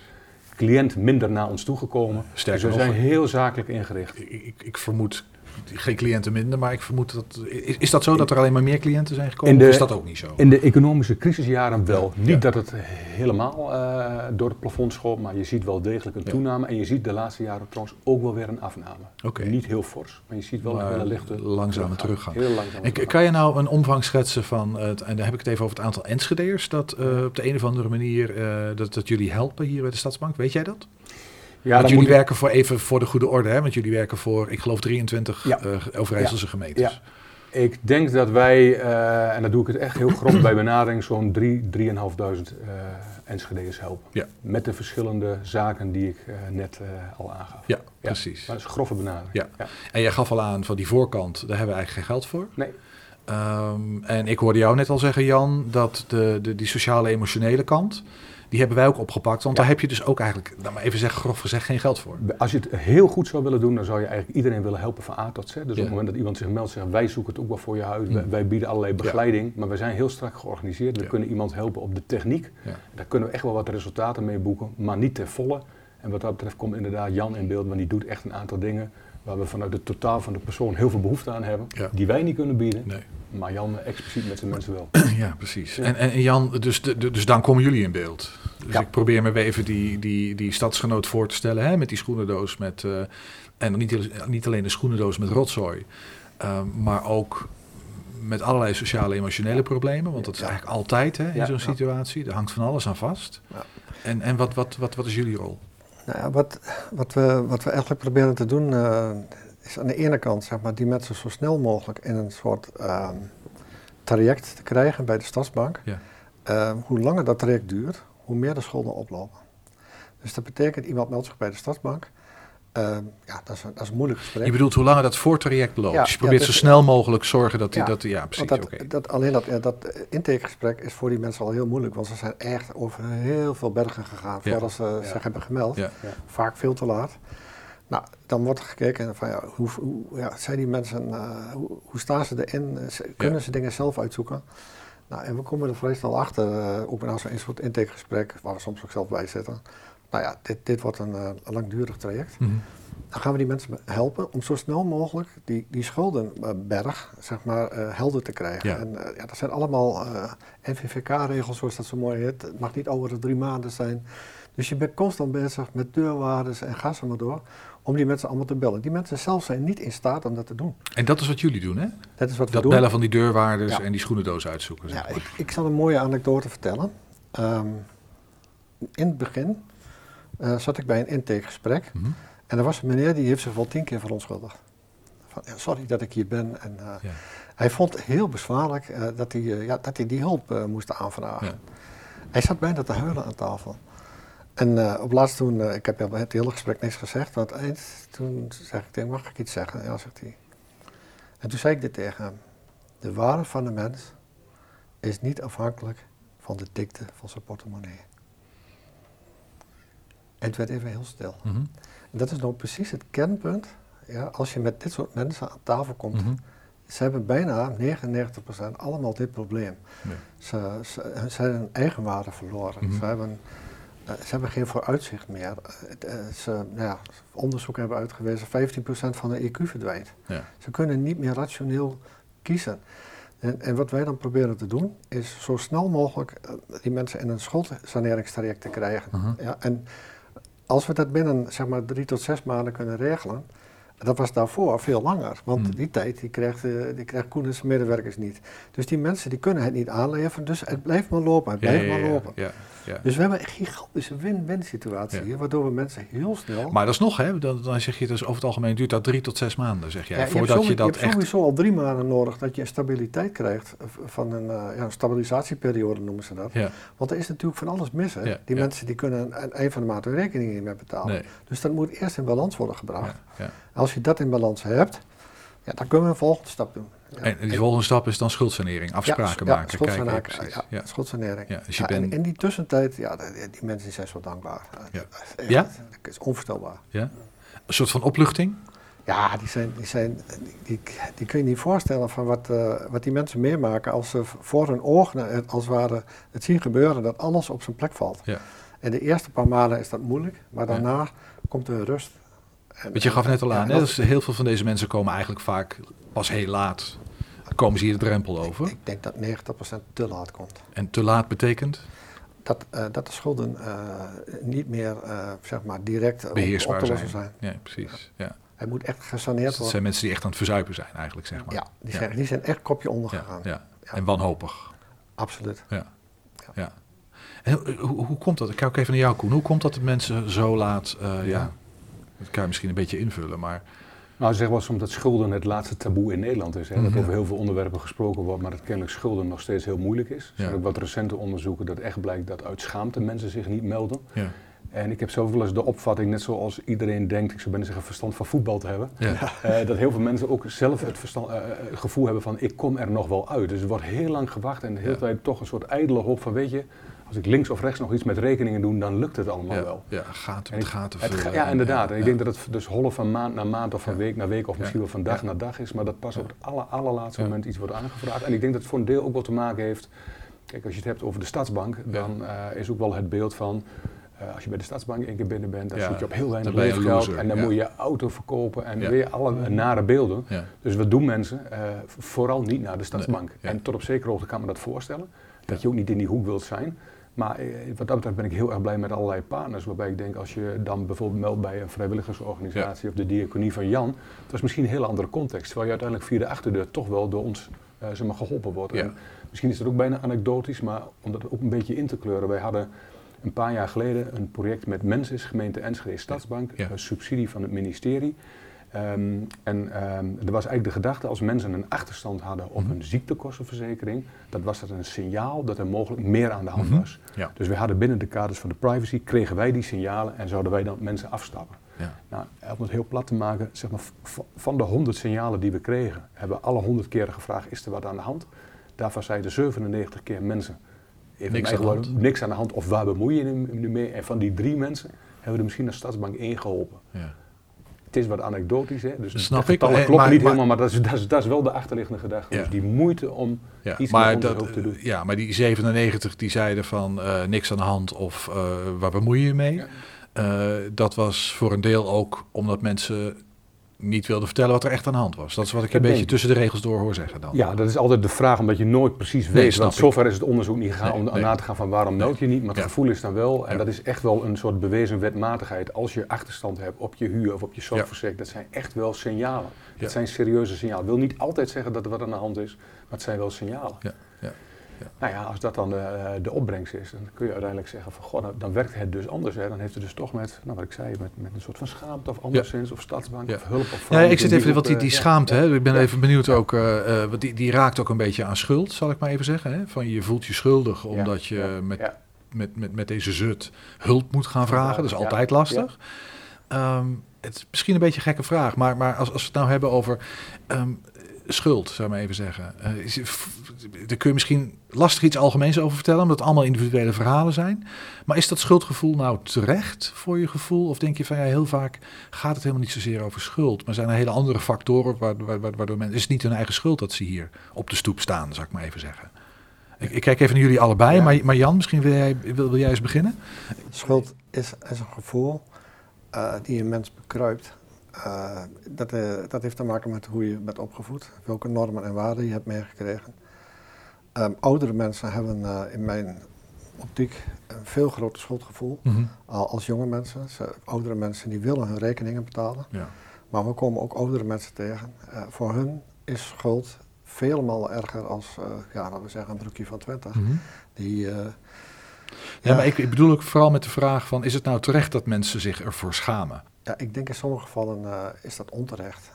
cliënt minder naar ons toegekomen. Sterker dus we zijn heel zakelijk ingericht. Ik, ik, ik vermoed geen cliënten minder, maar ik vermoed dat. Is, is dat zo dat er alleen maar meer cliënten zijn gekomen? De- of is dat ook niet zo? In de economische crisisjaren wel. Ja. Niet dat het helemaal eh, door het plafond schoot, maar je ziet wel degelijk een Ja. toename. En je ziet de laatste jaren trouwens ook wel weer een afname. Oké. Niet heel fors, maar je ziet wel, Maar een lichte langzame teruggang. Heel langzaam. En k- kan je nou een omvang schetsen van, het, en dan heb ik het even over het aantal Enschedeers, dat eh, op de een of andere manier eh, dat, dat jullie helpen hier bij de Stadsbank? Weet jij dat? Ja, want jullie moet werken voor even voor de goede orde, hè? want jullie werken voor, ik geloof, 23 Ja. eh, Overijsselse gemeentes. Ik denk dat wij, eh, en dat doe ik het echt heel grof bij benadering, zo'n 3, 3.500 eh Enschede'ers helpen. Ja. Met de verschillende zaken die ik net al aangaf. Ja, precies. Maar dat is een grove benadering. Ja. En jij gaf al aan van die voorkant, daar hebben we eigenlijk geen geld voor. Nee. Ehm, en ik hoorde jou net al zeggen, Jan, dat de, de, die sociale-emotionele kant, die hebben wij ook opgepakt. Want Ja. daar heb je dus ook eigenlijk, nou maar even zeggen, grof gezegd, geen geld voor. Als je het heel goed zou willen doen, dan zou je eigenlijk iedereen willen helpen van A tot Z. Dus Ja. op het moment dat iemand zich meldt, zeggen wij zoeken het ook wel voor je. Wij, Mm. wij bieden allerlei begeleiding, maar we zijn heel strak georganiseerd. We kunnen iemand helpen op de techniek. Daar kunnen we echt wel wat resultaten mee boeken, maar niet ten volle. En wat dat betreft komt inderdaad Jan in beeld, want die doet echt een aantal dingen waar we vanuit het totaal van de persoon heel veel behoefte aan hebben, Ja. die wij niet kunnen bieden, Nee. maar Jan expliciet met zijn mensen wel. Ja, precies. Ja. En, en, Jan, dus, dus dan komen jullie in beeld. Dus Ja. ik probeer me weer even die, die, die stadsgenoot voor te stellen, hè, met die schoenendoos. Met, eh, en niet, niet alleen de schoenendoos met rotzooi, eh, maar ook met allerlei sociale emotionele problemen. Want dat is Ja. eigenlijk altijd hè, in Ja. zo'n situatie. Er hangt van alles aan vast. Ja. En, en wat, wat, wat, wat is jullie rol? Nou ja, wat, wat, we, wat we eigenlijk proberen te doen, eh, is aan de ene kant zeg maar, die mensen zo snel mogelijk in een soort ehm, traject te krijgen bij de Stadsbank. Ja. Ehm, hoe langer dat traject duurt, hoe meer de schulden oplopen. Dus dat betekent, iemand meldt zich bij de Stadsbank. Ehm, ja, dat is, een, dat is een moeilijk gesprek. Je bedoelt hoe langer dat voortraject loopt. Ja, dus je probeert ja, zo dus- snel mogelijk zorgen dat die... Ja, dat, ja precies. Dat, dat, alleen dat, dat intakegesprek is voor die mensen al heel moeilijk, want ze zijn echt over heel veel bergen gegaan Ja. voordat ze Ja. zich hebben gemeld. Ja. Ja. Vaak veel te laat. Nou, dan wordt er gekeken van ja, hoe, hoe ja, zijn die mensen, eh, hoe, hoe staan ze erin? Kunnen ze dingen zelf uitzoeken? Nou, en we komen er vrij snel achter, eh, ook na zo'n soort intakegesprek, waar we soms ook zelf bij zitten. Nou ja, dit, dit wordt een, eh, een langdurig traject. Mhm. Dan gaan we die mensen helpen om zo snel mogelijk die, die schuldenberg zeg maar, eh, helder te krijgen. Ja. En eh, ja, dat zijn allemaal eh, NVVK-regels, zoals dat zo mooi heet. Het mag niet ouder dan drie maanden zijn. Dus je bent constant bezig met deurwaarders en ga zo maar door, om die mensen allemaal te bellen. Die mensen zelf zijn niet in staat om dat te doen. En dat is wat jullie doen, hè? Dat is wat we Dat doen. bellen van die deurwaarders Ja. en die schoenendoos uitzoeken. Zeg Ja, maar. ik, ik zal een mooie anekdote vertellen. Ehm, in het begin eh, zat ik bij een intakegesprek. Mhm. En er was een meneer die heeft zich wel tien keer verontschuldigd. Van, sorry dat ik hier ben. En, eh, Ja. Hij vond het heel bezwaarlijk eh, dat, hij, ja, dat hij die hulp moest aanvragen. Hij zat bijna te huilen aan tafel. En eh, op laatst toen, eh, ik heb het hele gesprek niks gezegd, want eind, toen zeg ik tegen mag ik iets zeggen? Ja, zegt hij. En toen zei ik dit tegen hem. De waarde van de mens is niet afhankelijk van de dikte van zijn portemonnee. En het werd even heel stil. Mhm. En dat is nou precies het kernpunt. Ja, als je met dit soort mensen aan tafel komt, Mhm. ze hebben bijna 99% allemaal dit probleem. Ze, ze, ze hebben hun eigenwaarde verloren. Mhm. ze, hebben, eh, ze hebben geen vooruitzicht meer. Eh, eh, ze, nou ja, onderzoek hebben uitgewezen, 15% van de IQ verdwijnt. Ja. Ze kunnen niet meer rationeel kiezen. En, en, wat wij dan proberen te doen, is zo snel mogelijk die mensen in een schuldsaneringstraject te krijgen. Mhm. ja, en als we dat binnen zeg maar, drie tot zes maanden kunnen regelen, dat was daarvoor veel langer, want Hmm. die tijd die krijgt, uh, die Koenens medewerkers niet. Dus die mensen die kunnen het niet aanleveren, dus het blijft maar lopen, het Ja, blijft ja, maar lopen. ja, ja. Dus we hebben een gigantische win-win situatie hier, waardoor we mensen heel snel... Maar dat is nog, hè? Dan, dan zeg je dus over het algemeen duurt dat drie tot zes maanden, zeg jij. Je voordat je, dat je hebt echt. sowieso al drie maanden nodig dat je een stabiliteit krijgt eh, van een, eh, ja, een stabilisatieperiode noemen ze dat. Want er is natuurlijk van alles mis. Hè? Die mensen die kunnen aan een van de maanden hun rekening niet meer betalen. nee. Dus dat moet eerst in balans worden gebracht. Als je dat in balans hebt, ja, dan kunnen we een volgende stap doen. Ja. En die volgende stap is dan schuldsanering, afspraken ja, maken. Kijken, ja, schuldsanering. Ja, dus je en in die tussentijd, ja, die, die mensen zijn zo dankbaar. Ja. Echt, Ja? Dat is onvoorstelbaar. Ja? Een soort van opluchting. Ja, die, zijn, die, zijn, die, die, die kun je niet voorstellen van wat, eh, wat die mensen meemaken als ze voor hun ogen eh, als het ware het zien gebeuren dat alles op zijn plek valt. Ja. En de eerste paar maanden is dat moeilijk, maar daarna komt er rust. Want je gaf net al ja, aan, hè? dat- Dus heel veel van deze mensen komen eigenlijk vaak pas heel laat. Komen ze hier de drempel over. Ik denk dat 90% te laat komt. En te laat betekent Dat, eh, dat de schulden eh, niet meer eh, zeg maar direct eh, op- beheersbaar op zijn. zijn. Ja, precies. Ja. Het moet echt Dus gesaneerd het worden. zijn mensen die echt aan het verzuipen zijn, eigenlijk, zeg maar. Ja, die Ja. zijn, die zijn echt kopje onder Ja, gegaan. ja. Ja. En wanhopig. Absoluut. Ja. En hoe, hoe, komt dat? Ik kijk ook even naar jou, Koen. Hoe komt dat de mensen zo laat... ja. Dat kan je misschien een beetje invullen, maar... Nou, zeg wel soms dat schulden het laatste taboe in Nederland is. Hè? Dat Mhm. over heel veel onderwerpen gesproken wordt, maar dat kennelijk schulden nog steeds heel moeilijk is. Er zijn Ja. ook wat recente onderzoeken dat echt blijkt dat uit schaamte mensen zich niet melden. Ja. En ik heb zelf wel eens de opvatting, net zoals iedereen denkt, ik zou bijna zeggen verstand van voetbal te hebben, Ja. eh, dat heel veel mensen ook zelf het, verstand, eh, het gevoel hebben van ik kom er nog wel uit. Dus er wordt heel lang gewacht en de hele tijd toch een soort ijdele hoop van weet je, als ik links of rechts nog iets met rekeningen doe, dan lukt het allemaal Ja, wel. ja, gaten En met ik- gaten Het vullen. ga- ja, inderdaad. En ik denk dat het dus hollen van maand naar maand of van week naar week of misschien wel van dag naar dag is, maar dat pas op het aller, allerlaatste moment iets wordt aangevraagd. En ik denk dat het voor een deel ook wel te maken heeft, kijk als je het hebt over de Stadsbank, dan eh, is ook wel het beeld van, eh, als je bij de Stadsbank één keer binnen bent, dan zit je op heel weinig leefgeld en dan moet je je auto verkopen en weer alle nare beelden. Dus wat doen mensen? Eh, vooral niet naar de Stadsbank. Nee. En tot op zekere hoogte kan me dat voorstellen, dat je ook niet in die hoek wilt zijn. Maar eh, wat dat betreft ben ik heel erg blij met allerlei partners. Waarbij ik denk, als je dan bijvoorbeeld meldt bij een vrijwilligersorganisatie of de diaconie van Jan, dat is misschien een hele andere context. Terwijl je uiteindelijk via de achterdeur toch wel door ons zeg maar, geholpen wordt. Ja. Misschien is het ook bijna anekdotisch, maar om dat ook een beetje in te kleuren. Wij hadden een paar jaar geleden een project met Mensis, gemeente Enschede Stadsbank, Ja. een subsidie van het ministerie. Ehm, en ehm, er was eigenlijk de gedachte, als mensen een achterstand hadden op Mhm. een ziektekostenverzekering, dat was dat een signaal dat er mogelijk meer aan de hand Mhm. was. Ja. Dus we hadden binnen de kaders van de privacy, kregen wij die signalen en zouden wij dan mensen afstappen. Ja. Nou, om het heel plat te maken, zeg maar, van de 100 signalen die we kregen, hebben we alle 100 keren gevraagd, is er wat aan de hand? Daarvan zeiden 97 keer mensen, even Niks aan de hand. niks aan de hand of waar bemoei je je nu mee? En van die drie mensen hebben we er misschien als Stadsbank één geholpen. Ja. Het is wat anekdotisch, hè? dus Snap de ik, getallen eh, kloppen maar- niet maar- helemaal, maar dat is, dat, is, dat is wel de achterliggende gedachte. Ja. Dus die moeite om Ja. iets maar, met dat, te doen. ja, maar die 97 die zeiden van eh, niks aan de hand of eh, waar bemoei je je mee? Ja. Eh, dat was voor een deel ook omdat mensen niet wilden vertellen wat er echt aan de hand was. Dat is wat ik Dat een beetje ik. tussen de regels door hoor zeggen dan. Ja, dat is altijd de vraag, omdat je nooit precies Nee, weet. want ik. zover is het onderzoek niet gegaan Nee, om nee. na te gaan van waarom meld je niet. Maar het Ja. gevoel is dan wel, en Ja. dat is echt wel een soort bewezen wetmatigheid. Als je achterstand hebt op je huur of op je zorgverzekering, dat zijn echt wel signalen. Dat zijn serieuze signalen. wil niet altijd zeggen dat er wat aan de hand is, maar het zijn wel signalen. Ja, ja. Nou ja, als dat dan de, de opbrengst is, dan kun je uiteindelijk zeggen van, goh, nou, dan werkt het dus anders. Hè. Dan heeft het dus toch met, nou wat ik zei, met, met een soort van schaamte of anderszins, of stadsbank, Ja. of hulp. Of Ja, ik zit even, wat die, eh, die ja, schaamte, hè? ik ben Ja. even benieuwd ook, eh, eh, want die, die raakt ook een beetje aan schuld, zal ik maar even zeggen. Hè? Van je voelt je schuldig omdat je ja, met, ja. met, met, met deze zut hulp moet gaan vragen. Dat is Ja, altijd lastig. Ehm, het is misschien een beetje een gekke vraag, maar, maar als, als we het nou hebben over ehm, schuld, zou ik maar even zeggen. Is, daar kun je misschien lastig iets algemeens over vertellen, omdat het allemaal individuele verhalen zijn. Maar is dat schuldgevoel nou terecht voor je gevoel? Of denk je van ja, heel vaak gaat het helemaal niet zozeer over schuld, maar zijn er hele andere factoren waardoor, waardoor, waardoor mensen. Is het niet hun eigen schuld dat ze hier op de stoep staan, zou ik maar even zeggen. Ik, ik kijk even naar jullie allebei, Ja. maar, maar Jan, misschien wil jij, wil, wil jij eens beginnen? Schuld is, is een gevoel eh, die een mens bekruipt. Eh, dat, eh, dat heeft te maken met hoe je bent opgevoed, welke normen en waarden je hebt meegekregen. Um, oudere mensen hebben uh, in mijn optiek een veel groter schuldgevoel Mhm. al als jonge mensen. Ze, oudere mensen die willen hun rekeningen betalen. Ja. Maar we komen ook oudere mensen tegen. Voor hun is schuld vele erger als, ja, laten we zeggen, een broekje van 20. Mhm. Die, ja, ja, maar ik, ik, bedoel ook vooral met de vraag van, is het nou terecht dat mensen zich ervoor schamen? Ja, ik denk in sommige gevallen uh, is dat onterecht.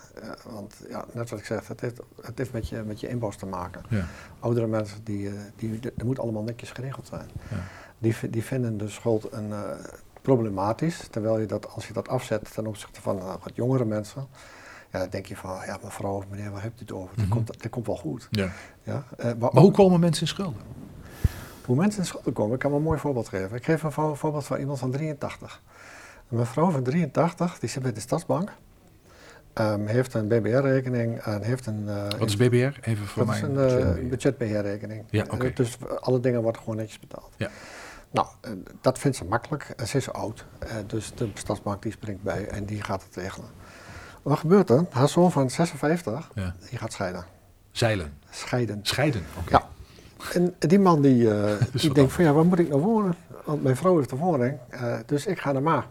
want ja, net wat ik zeg, het heeft, het heeft met, je, met je inborst te maken. Ja. Oudere mensen, die, die, dat moet allemaal netjes geregeld zijn. Ja. Die, die vinden de schuld een, problematisch, terwijl je dat, als je dat afzet ten opzichte van wat jongere mensen, ja, dan denk je van, ja mevrouw, meneer, waar hebt u het over? Dat, Mhm. komt, dat komt wel goed. Ja. Ja, maar, Maar hoe komen mensen in schulden? hoe mensen in schulden komen, ik kan wel een mooi voorbeeld geven. Ik geef een vo- voorbeeld van iemand van 83. Een mevrouw van 83, die zit bij de Stadsbank, um, heeft een BBR-rekening en heeft een... uh, Wat is BBR? Even voor dat mij. is een uh, budgetbeheerrekening. Ja, oké. Dus alle dingen worden gewoon netjes betaald. Ja. Nou, uh, dat vindt ze makkelijk. Ze is oud, dus de Stadsbank die springt bij en die gaat het regelen. Wat gebeurt er? Haar zoon van 56, Ja. die gaat scheiden. Zeilen. Scheiden. Scheiden, oké. Ja. En die man die, die denkt van ja, waar moet ik nou wonen? Want mijn vrouw heeft de woning, dus ik ga naar Ma.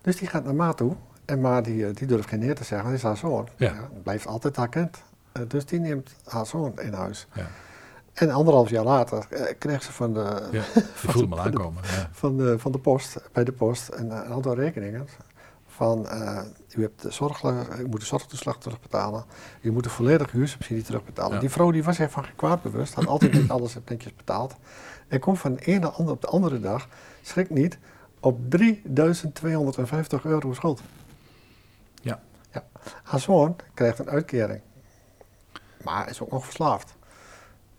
Dus die gaat naar Ma toe. En Ma die, uh, die durft geen neer te zeggen, dat is haar zoon. Ja. blijft altijd haar kind. Uh, dus die neemt haar zoon in huis. Ja. En anderhalf jaar later uh, kreeg ze van de, Ja, van, voelde me van de- aankomen. Van, de, van de post, bij de post, een, een aantal rekeningen. Van, uh, u, hebt de zorg, u moet de zorgtoeslag terugbetalen. U moet de volledige huursubsidie terugbetalen. Ja. Die vrouw die was zich van geen kwaad bewust. Had altijd niet alles netjes betaald. En komt van de ene ander op de andere dag, schrik niet, op 3250 euro schuld. Ja. ja. Haar zoon krijgt een uitkering. Maar is ook nog verslaafd.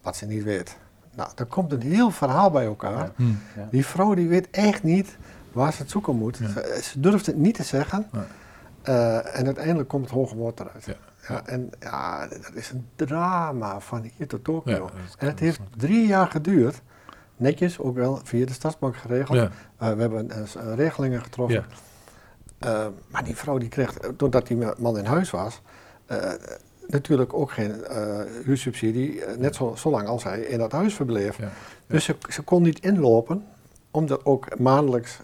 Wat ze niet weet. Nou, er komt een heel verhaal bij elkaar. Ja. Hm. Ja. Die vrouw die weet echt niet waar ze het zoeken moet. Ja. Ze, durft het niet te zeggen. Uh, en uiteindelijk komt het hoge woord eruit. Ja. Ja, en ja, dat is een drama van hier tot Tokio. En het heeft drie jaar geduurd. Netjes, ook wel via de stadsbank geregeld. Ja. Uh, we hebben uh, regelingen getroffen. Ja. Uh, maar die vrouw die kreeg, doordat die man in huis was, natuurlijk ook geen huursubsidie, net zo, zo lang als hij in dat huis verbleef. Ja. Dus ze, ze kon niet inlopen, omdat ook maandelijks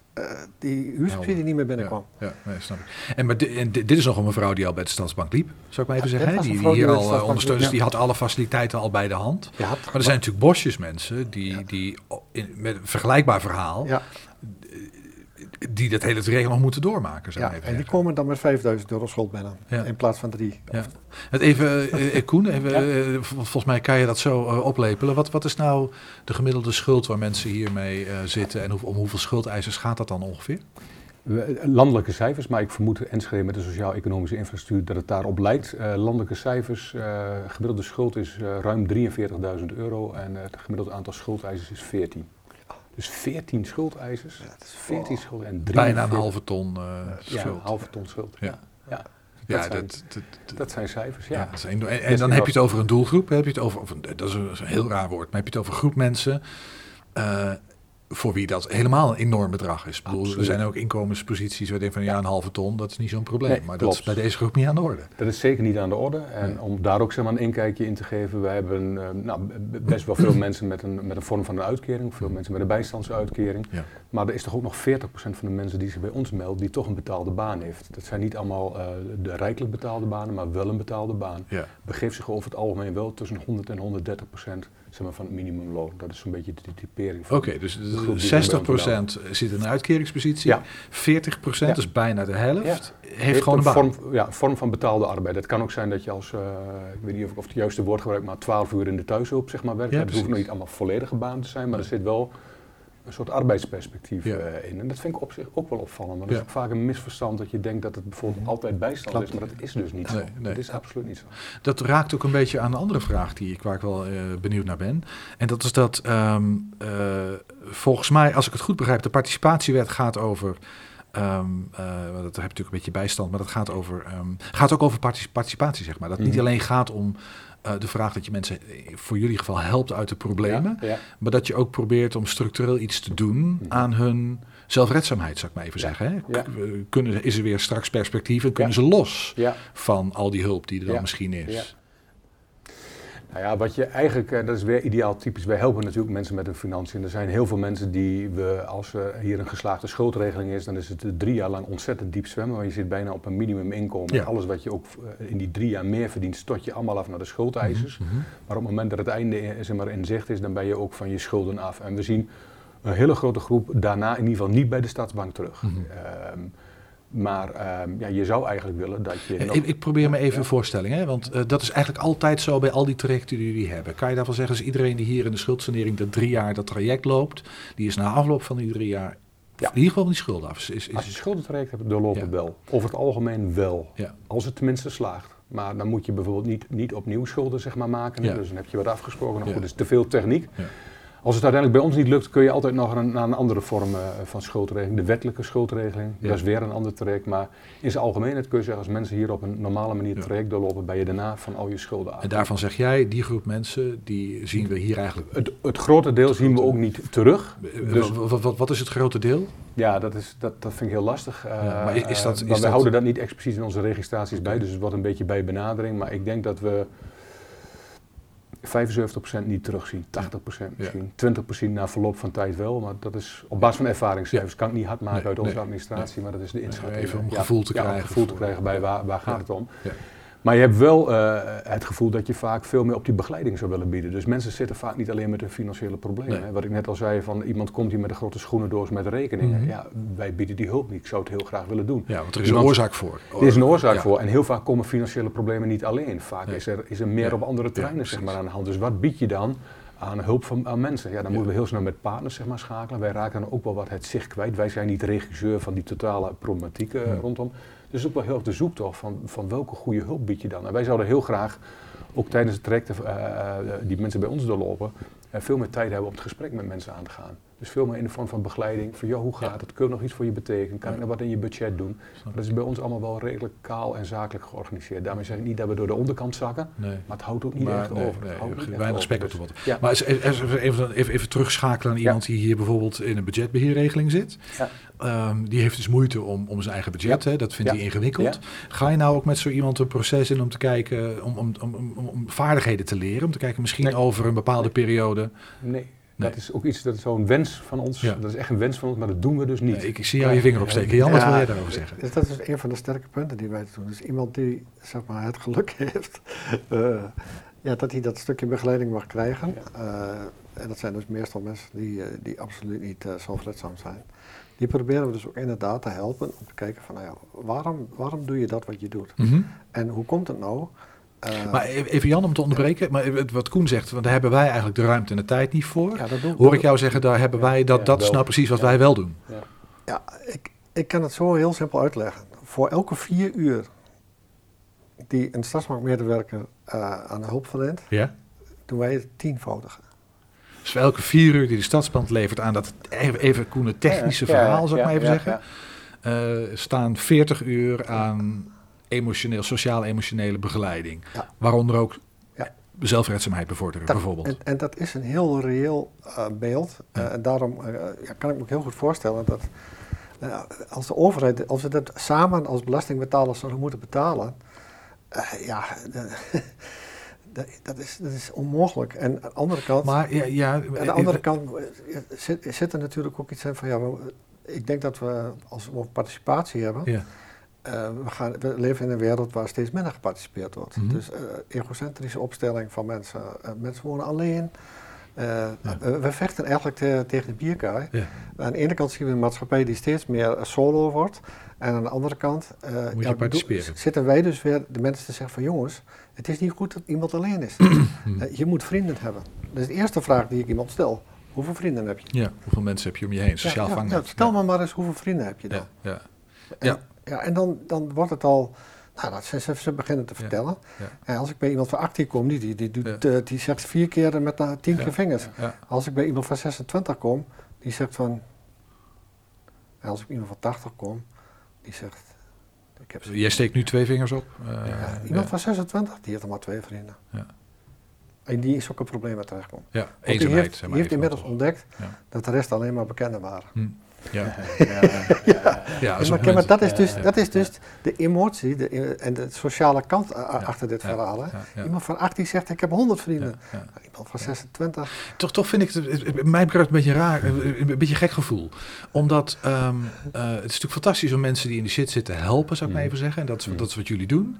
die huursubsidie niet meer binnenkwam. Ja, ja nee, snap ik. En, maar en dit is nog een mevrouw die al bij de Stadsbank liep, zou ik maar even Ja, zeggen. Die, die hier al Stadsbank ondersteunt, dus liep, die had alle faciliteiten al bij de hand. Ja, Maar er zijn natuurlijk bosjes mensen die, die in, met een vergelijkbaar verhaal, ja, die dat hele traject nog moeten doormaken. Zou ja, even en die komen dan met 5000 euro schuld binnen, Ja. in plaats van drie. Ja. Het even, eh, Koen, even, Ja. eh, vol- volgens mij kan je dat zo eh, oplepelen. Wat, wat is nou de gemiddelde schuld waar mensen hiermee eh, zitten en hoe, om hoeveel schuldeisers gaat dat dan ongeveer? Landelijke cijfers, maar ik vermoed Enschede met de sociaal-economische infrastructuur dat het daarop lijkt. Uh, landelijke cijfers, uh, gemiddelde schuld is uh, ruim 43.000 euro en het gemiddelde aantal schuldeisers is 14. Dus 14 schuldeisers, Ja, dat is 14 schuld en Bijna een 43 halve ton eh, ja, schuld. een halve ton schuld. Ja. Ja. Ja. Ja, dat, zijn, dat, dat, dat- dat zijn cijfers, ja, ja. dat. En, en Dus dan heb je het over een doelgroep, heb je het over, of een- dat is een, dat is een heel raar woord, maar heb je het over een groep mensen eh, voor wie dat helemaal een enorm bedrag is. Bedoel, er zijn ook inkomensposities waar je denkt van ja, een halve ton, dat is niet zo'n probleem. Nee, maar dat is bij deze groep niet aan de orde. Dat is zeker niet aan de orde. En Nee. om daar ook zeg maar, een inkijkje in te geven, we hebben eh, nou, best wel veel mensen met een, met een vorm van een uitkering, veel mensen met een bijstandsuitkering. Ja. Maar er is toch ook nog 40% van de mensen die zich bij ons melden, die toch een betaalde baan heeft. Dat zijn niet allemaal eh, de rijkelijk betaalde banen, maar wel een betaalde baan. Ja. Begeeft zich over het algemeen wel tussen 100 en 130% zeg maar, van het minimumloon. Dat is zo'n beetje de typering. Oké, dus de groep die 60% zit in een uitkeringspositie, Ja. 40%, Ja. dus bijna de helft, heeft, Heeft gewoon een baan. vorm, ja, vorm van betaalde arbeid. Het kan ook zijn dat je als, eh, ik weet niet of ik of het juiste woord gebruik, maar 12 uur in de thuishulp zeg maar, werkt. Ja, dat hoeft nog niet allemaal volledige baan te zijn, maar er zit wel een soort arbeidsperspectief Ja. eh, in. En dat vind ik op zich ook wel opvallend. Ja. dat is ook vaak een misverstand dat je denkt dat het bijvoorbeeld altijd bijstand Klopt. is, maar dat is dus niet Nee, zo. nee. Dat is absoluut niet zo. Dat raakt ook een beetje aan een andere vraag die ik, waar ik wel eh, benieuwd naar ben. En dat is dat ehm, eh, volgens mij, als ik het goed begrijp, de participatiewet gaat over. ehm, eh, dat heb je natuurlijk een beetje bijstand, maar dat gaat, over, ehm, gaat ook over partici- participatie, zeg maar. Dat niet Mhm. alleen gaat om eh, de vraag dat je mensen eh, voor jullie geval helpt uit de problemen, Ja, ja. maar dat je ook probeert om structureel iets te doen Mhm. aan hun zelfredzaamheid, zou ik maar even Ja. zeggen. Hè? Eh, Kunnen, is er weer straks perspectief en kunnen ze los van al die hulp die er dan misschien is? Ja. Nou ja, wat je eigenlijk, dat is weer ideaal typisch. Wij helpen natuurlijk mensen met hun financiën. Er zijn heel veel mensen die we, als er hier een geslaagde schuldregeling is, dan is het drie jaar lang ontzettend diep zwemmen. Want je zit bijna op een minimuminkomen. Ja. Alles wat je ook in die drie jaar meer verdient, stort je allemaal af naar de schuldeisers. Mhm, mhm. Maar op het moment dat het einde zeg maar, in zicht is, dan ben je ook van je schulden af. En we zien een hele grote groep daarna in ieder geval niet bij de Stadsbank terug. Mm maar ehm, ja, je zou eigenlijk willen dat je. Ik, ik, probeer me even een voorstelling, hè? want uh, dat is eigenlijk altijd zo bij al die trajecten die jullie hebben. Kan je daarvan zeggen, is iedereen die hier in de schuldsanering de drie jaar dat traject loopt, die is na afloop van die drie jaar ja. in ieder geval die schulden af? Is, is, Als je schuldentraject hebt, doorlopen ja. wel. Over het algemeen wel. Als het tenminste slaagt. Maar dan moet je bijvoorbeeld niet, niet opnieuw schulden zeg maar, maken. Dus dan heb je wat afgesproken. Nou, goed, dat is te veel techniek. Als het uiteindelijk bij ons niet lukt, kun je altijd nog een, naar een andere vorm uh, van schuldregeling. De wettelijke schuldregeling, dat is weer een ander traject. Maar in zijn algemeenheid kun je zeggen, als mensen hier op een normale manier het traject doorlopen, ben je daarna van al je schulden af. En daarvan zeg jij, die groep mensen, die zien we hier eigenlijk... Het, het grote deel zien we ook niet terug. Dus, wat, wat, wat, is het grote deel? Ja, dat, is, dat, dat vind ik heel lastig. Uh, maar is, dat... houden dat niet expliciet in onze registraties bij, dus het wordt een beetje bij benadering. Maar ik denk dat we 75% niet terugzien, 80% misschien, 20% na verloop van tijd wel, maar dat is op basis van ervaringscijfers. Kan ik niet hard maken uit onze administratie, maar dat is de inschatting. Even om gevoel te krijgen. gevoel te krijgen bij waar, waar gaat het om. Maar je hebt wel uh, het gevoel dat je vaak veel meer op die begeleiding zou willen bieden. Dus mensen zitten vaak niet alleen met hun financiële problemen. Wat ik net al zei, van iemand komt hier met een grote schoenendoos met rekeningen. Mhm. Ja, wij bieden die hulp niet. Ik zou het heel graag willen doen. Ja, want er is een oorzaak voor. Er is een oorzaak voor. En heel vaak komen financiële problemen niet alleen. Vaak is, er, is er meer op andere terreinen zeg maar, aan de hand. Dus wat bied je dan? aan hulp van aan mensen. Ja, dan moeten we heel snel met partners zeg maar, schakelen. Wij raken dan ook wel wat het zicht kwijt. Wij zijn niet regisseur van die totale problematiek uh, rondom. Dus ook wel heel erg de zoektocht van, van welke goede hulp bied je dan. En wij zouden heel graag, ook tijdens het traject uh, die mensen bij ons doorlopen, uh, veel meer tijd hebben om het gesprek met mensen aan te gaan. Dus veel meer in de vorm van begeleiding. Van, joh, hoe gaat het? Kun je nog iets voor je betekenen? Kan ik nog wat in je budget doen? dat is bij ons allemaal wel redelijk kaal en zakelijk georganiseerd. Daarmee zeg ik niet dat we door de onderkant zakken, maar het houdt ook niet echt over. Nee, weinig spek op te wat. Maar even, even, even, terugschakelen aan iemand die hier bijvoorbeeld in een budgetbeheerregeling zit. Um, die heeft dus moeite om, om zijn eigen budget, hè, dat vindt hij ingewikkeld. Ga je nou ook met zo iemand een proces in om te kijken, om, om, om, om, vaardigheden te leren? Om te kijken misschien over een bepaalde periode? Nee, dat is ook iets, dat is zo'n wens van ons. Dat is echt een wens van ons, maar dat doen we dus niet. ik, zie jou je vinger opsteken. Jan, wat wil jij daarover zeggen? Dus dat is een van de sterke punten die wij doen. Dus iemand die zeg maar, het geluk heeft uh, ja, dat hij dat stukje begeleiding mag krijgen. Uh, en dat zijn dus meestal mensen die, uh, die absoluut niet zelfredzaam zijn. Die proberen we dus ook inderdaad te helpen om te kijken van, nou ja, waarom, waarom doe je dat wat je doet? Mm -hmm. En hoe komt het nou uh, maar e-, even Jan om te onderbreken, maar wat Koen zegt, want daar hebben wij eigenlijk de ruimte en de tijd niet voor. Ja, Hoor ik jou zeggen, daar hebben wij, dat, dat is nou precies wat wij wel doen. Ja, ik, ik kan het zo heel simpel uitleggen. Voor elke vier uur die een stadsbankmedewerker uh, aan de hulp verleent, ja? doen wij het tienvoudige. Dus voor elke vier uur die de stadsband levert aan dat even, even Koen, technische verhaal, zou ik maar even zeggen, uh, staan 40 uur aan emotioneel, sociaal-emotionele begeleiding. Waaronder ook ja. zelfredzaamheid bevorderen, bijvoorbeeld. En, en, dat is een heel reëel uh, beeld. Uh, en daarom uh, ja, kan ik me ook heel goed voorstellen dat als de overheid, als we dat samen als belastingbetalers zouden moeten betalen, ja, dat, is, dat is onmogelijk. En aan de andere kant, maar, ja, ja, aan de andere kant zit, zit er natuurlijk ook iets in van, ja, ik denk dat we als we participatie hebben, ja uh, we, gaan, we, leven in een wereld waar steeds minder geparticipeerd wordt. Mm -hmm. Dus uh, egocentrische opstelling van mensen. Uh, mensen wonen alleen. Ja. we vechten eigenlijk te, tegen de bierkaai. Ja. Aan de ene kant zien we een maatschappij die steeds meer solo wordt. En aan de andere kant participeren. zitten wij dus weer de mensen te zeggen van jongens, het is niet goed dat iemand alleen is. je moet vrienden hebben. Dat is de eerste vraag die ik iemand stel. Hoeveel vrienden heb je? Ja, hoeveel mensen heb je om je heen? Sociaal ja, ja, stel me maar eens hoeveel vrienden heb je dan? Ja, ja. En dan, dan wordt het al. Nou, dat ze, ze beginnen te vertellen. En als ik bij iemand van 18 kom, die, die, die, doet, uh, die zegt vier keer met uh, tien keer vingers. Als ik bij iemand van 26 kom, die zegt van. En als ik bij iemand van 80 kom, die zegt. Ik heb Jij steekt nu twee vingers op? Uh, iemand van 26, die heeft er maar twee vrienden. En die is ook een probleem met terechtkomt. Ja, eenzaamheid. Die heeft, die heeft inmiddels ontdekt dat de rest alleen maar bekenden waren. Hm. Ja, ja, ja. ja maar, maar, dat is dus, dat is dus de emotie de, en de sociale kant achter dit verhaal. Hè? Iemand van 18 zegt, ik heb 100 vrienden. Iemand van 26. Toch, toch vind ik het, mij betreft een beetje raar, een beetje gek gevoel. Omdat um, uh, het is natuurlijk fantastisch om mensen die in de shit zitten helpen, zou ik maar even zeggen. En dat is, dat is wat jullie doen.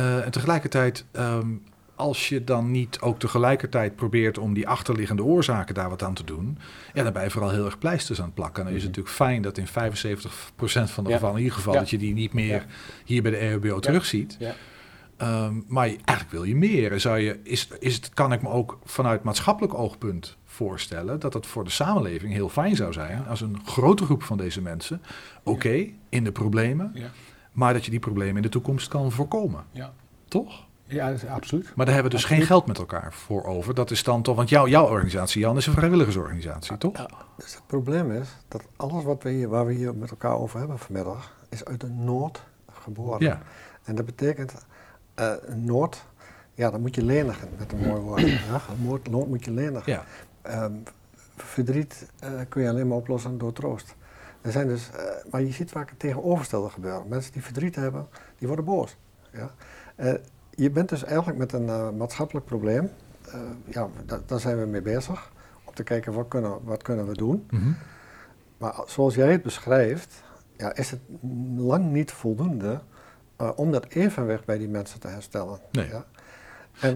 Uh, en tegelijkertijd um, als je dan niet ook tegelijkertijd probeert om die achterliggende oorzaken daar wat aan te doen, ja, dan ben je vooral heel erg pleisters aan het plakken. Dan is het mhm. natuurlijk fijn dat in 75% van de gevallen, in ieder geval, dat je die niet meer hier bij de EHBO terugziet. Um, maar eigenlijk wil je meer. Zou je, is, is het, kan ik me ook vanuit maatschappelijk oogpunt voorstellen dat het voor de samenleving heel fijn zou zijn als een grote groep van deze mensen, oké, in de problemen, maar dat je die problemen in de toekomst kan voorkomen. Toch? Ja, absoluut. Maar daar hebben we dus geen geld met elkaar voor over. Dat is dan toch, want jou, jouw organisatie, Jan, is een vrijwilligersorganisatie, toch? Ja, dus het probleem is dat alles wat we hier, waar we hier met elkaar over hebben vanmiddag, is uit de Noord geboren. Ja. En dat betekent, uh, Noord, ja, dan moet je lenigen, met een mooi woord. ja, Noord, Noord moet je lenigen. Ja. Um, verdriet uh, kun je alleen maar oplossen door troost. Er zijn dus, uh, maar je ziet vaak het tegenovergestelde gebeuren. Mensen die verdriet hebben, die worden boos. Ja? Je bent dus eigenlijk met een uh, maatschappelijk probleem. Uh, ja, daar zijn we mee bezig. Om te kijken wat kunnen, wat kunnen we doen. Mm Maar zoals jij het beschrijft, ja, is het lang niet voldoende uh, om dat evenwicht bij die mensen te herstellen. Nee. Ja?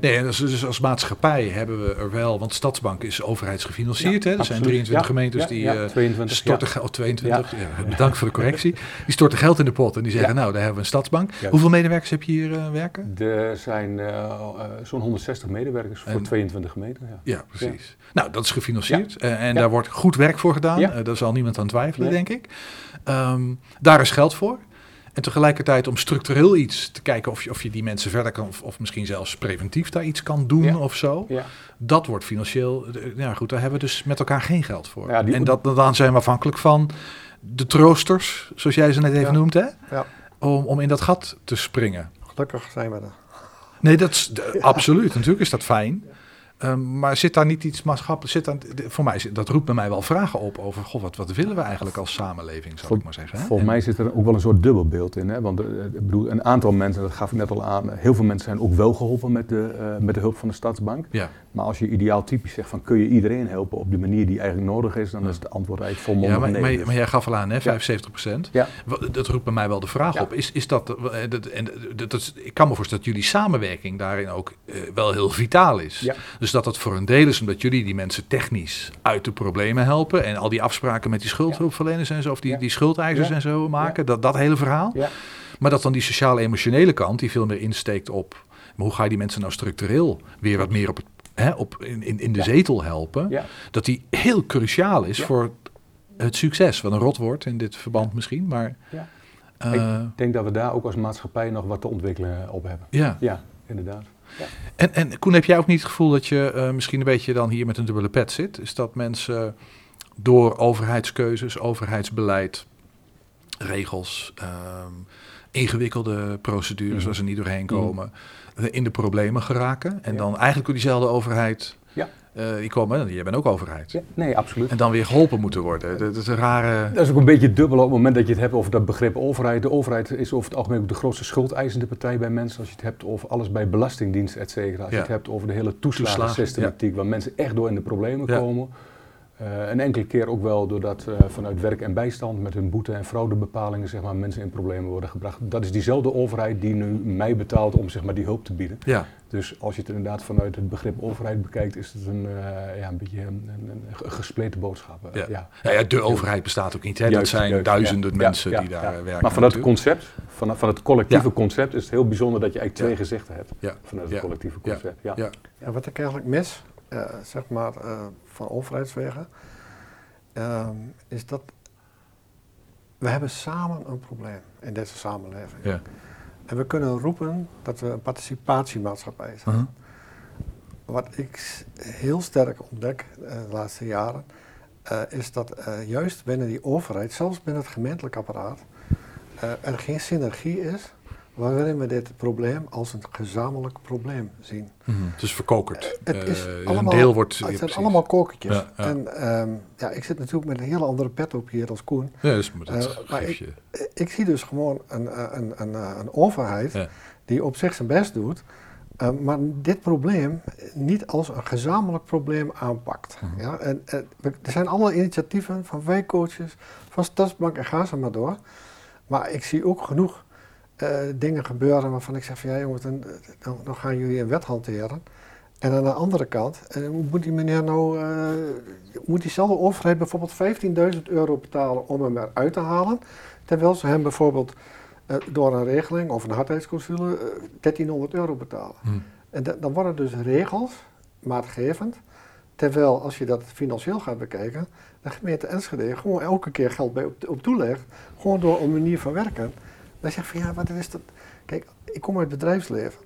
Nee, dus, dus, als maatschappij hebben we er wel, want Stadsbank is overheidsgefinancierd. hè? Er zijn 23 gemeentes die ja, 22, storten geld, 22, bedankt voor de correctie. Die storten geld in de pot en die zeggen, nou, daar hebben we een Stadsbank. Hoeveel medewerkers heb je hier uh, werken? Er zijn uh, zo'n 160 medewerkers voor 22 gemeenten. Ja, precies. Nou, dat is gefinancierd en daar wordt goed werk voor gedaan. daar zal niemand aan twijfelen, denk ik. Um, daar is geld voor. En tegelijkertijd om structureel iets te kijken of je, of je die mensen verder kan, of, of misschien zelfs preventief daar iets kan doen of zo. Ja. Dat wordt financieel, ja goed, daar hebben we dus met elkaar geen geld voor. Ja, en dat, dan zijn we afhankelijk van de troosters, zoals jij ze net even noemt, hè? Om, om in dat gat te springen. Gelukkig zijn we er. Nee, dat is absoluut. Natuurlijk is dat fijn. Ehm, maar zit daar niet iets maatschappelijk? Zit daar, voor mij, dat roept bij mij wel vragen op over, goh, wat, wat willen we eigenlijk als samenleving, zou ik maar zeggen. Hè? Volgens mij zit er ook wel een soort dubbelbeeld in. Hè? Want uh, ik bedoel, een aantal mensen, dat gaf ik net al aan, heel veel mensen zijn ook wel geholpen met de, uh, met de hulp van de Stadsbank. Ja. Maar als je ideaal typisch zegt van kun je iedereen helpen op de manier die eigenlijk nodig is, dan is het antwoord eigenlijk volmondig ja, maar, maar, maar, jij gaf al aan, hè, 75 procent. Ja. Dat roept bij mij wel de vraag op. Is, is dat, eh, dat, en, dat, dat, ik kan me voorstellen dat jullie samenwerking daarin ook wel heel vitaal is. Dus dat dat voor een deel is omdat jullie die mensen technisch uit de problemen helpen. En al die afspraken met die schuldhulpverleners en zo, of die, die schuldeisers en zo maken. Dat, dat hele verhaal. Maar dat dan die sociale-emotionele kant, die veel meer insteekt op. Maar hoe ga je die mensen nou structureel weer wat meer op, het, hè, op in, in, in de zetel helpen? Dat die heel cruciaal is voor het succes. Wat een rot wordt in dit verband misschien. Maar, uh, ik denk dat we daar ook als maatschappij nog wat te ontwikkelen op hebben. Ja, ja inderdaad. En, en Koen, heb jij ook niet het gevoel dat je uh, misschien een beetje dan hier met een dubbele pet zit? Is dat mensen door overheidskeuzes, overheidsbeleid, regels, um, ingewikkelde procedures mm -hmm. waar ze niet doorheen komen, mm. In de problemen geraken. En ja. dan eigenlijk door diezelfde overheid ja. Uh, die komen, jij bent ook overheid. Ja, nee, absoluut. En dan weer geholpen moeten worden. Dat, is een rare... Dat is ook een beetje dubbel op het moment dat je het hebt over dat begrip overheid. De overheid is over het algemeen ook de grootste schuldeisende partij bij mensen. Als je het hebt over alles bij belastingdienst, et cetera. Als je het hebt over de hele toeslagensystematiek, ja. waar mensen echt door in de problemen komen. Uh, een enkele keer ook wel doordat uh, vanuit werk en bijstand met hun boete- en fraudebepalingen zeg maar, mensen in problemen worden gebracht. Dat is diezelfde overheid die nu mij betaalt om zeg maar, die hulp te bieden. Ja. Dus als je het inderdaad vanuit het begrip overheid bekijkt, is het een, uh, ja, een beetje een, een, een gespleten boodschap. Ja. Ja. ja. Ja, de overheid bestaat ook niet. Hè? dat zijn duizenden mensen die daar werken. Maar vanuit het concept, van, van het collectieve concept, is het heel bijzonder dat je eigenlijk twee gezichten hebt vanuit het collectieve concept. Ja. Ja. wat ik eigenlijk mis, zeg maar van overheidswegen, um, is dat we hebben samen een probleem in deze samenleving. Ja. En we kunnen roepen dat we een participatiemaatschappij zijn. Uh -huh. Wat ik heel sterk ontdek uh, de laatste jaren, uh, is dat uh, juist binnen die overheid, zelfs binnen het gemeentelijk apparaat, er geen synergie is waarin we dit probleem als een gezamenlijk probleem zien. Mm -hmm. Dus verkokerd. Uh, het is uh, allemaal, een deel wordt, het zijn allemaal kokertjes. Ja, ja. En um, ja, ik zit natuurlijk met een hele andere pet op hier als Koen. Ja, dus, dat uh, maar ik, ik, zie dus gewoon een, een, een, een overheid die op zich zijn best doet, maar dit probleem niet als een gezamenlijk probleem aanpakt. Mm -hmm. ja? en, en, er zijn alle initiatieven van wijkcoaches, van Stadsbank en ga ze maar door. Maar ik zie ook genoeg uh, dingen gebeuren waarvan ik zeg van ja jongens, dan, dan, dan, gaan jullie een wet hanteren. En aan de andere kant, uh, moet die meneer nou, uh, moet diezelfde overheid bijvoorbeeld 15.000 euro betalen om hem eruit te halen, terwijl ze hem bijvoorbeeld door een regeling of een hardheidsclausule 1300 euro betalen. Hmm. En dan worden dus regels maatgevend, terwijl als je dat financieel gaat bekijken, de gemeente Enschede gewoon elke keer geld bij op, op toelegt, gewoon door een manier van werken. Dan zeg van ja, wat is dat? Kijk, ik kom uit het bedrijfsleven.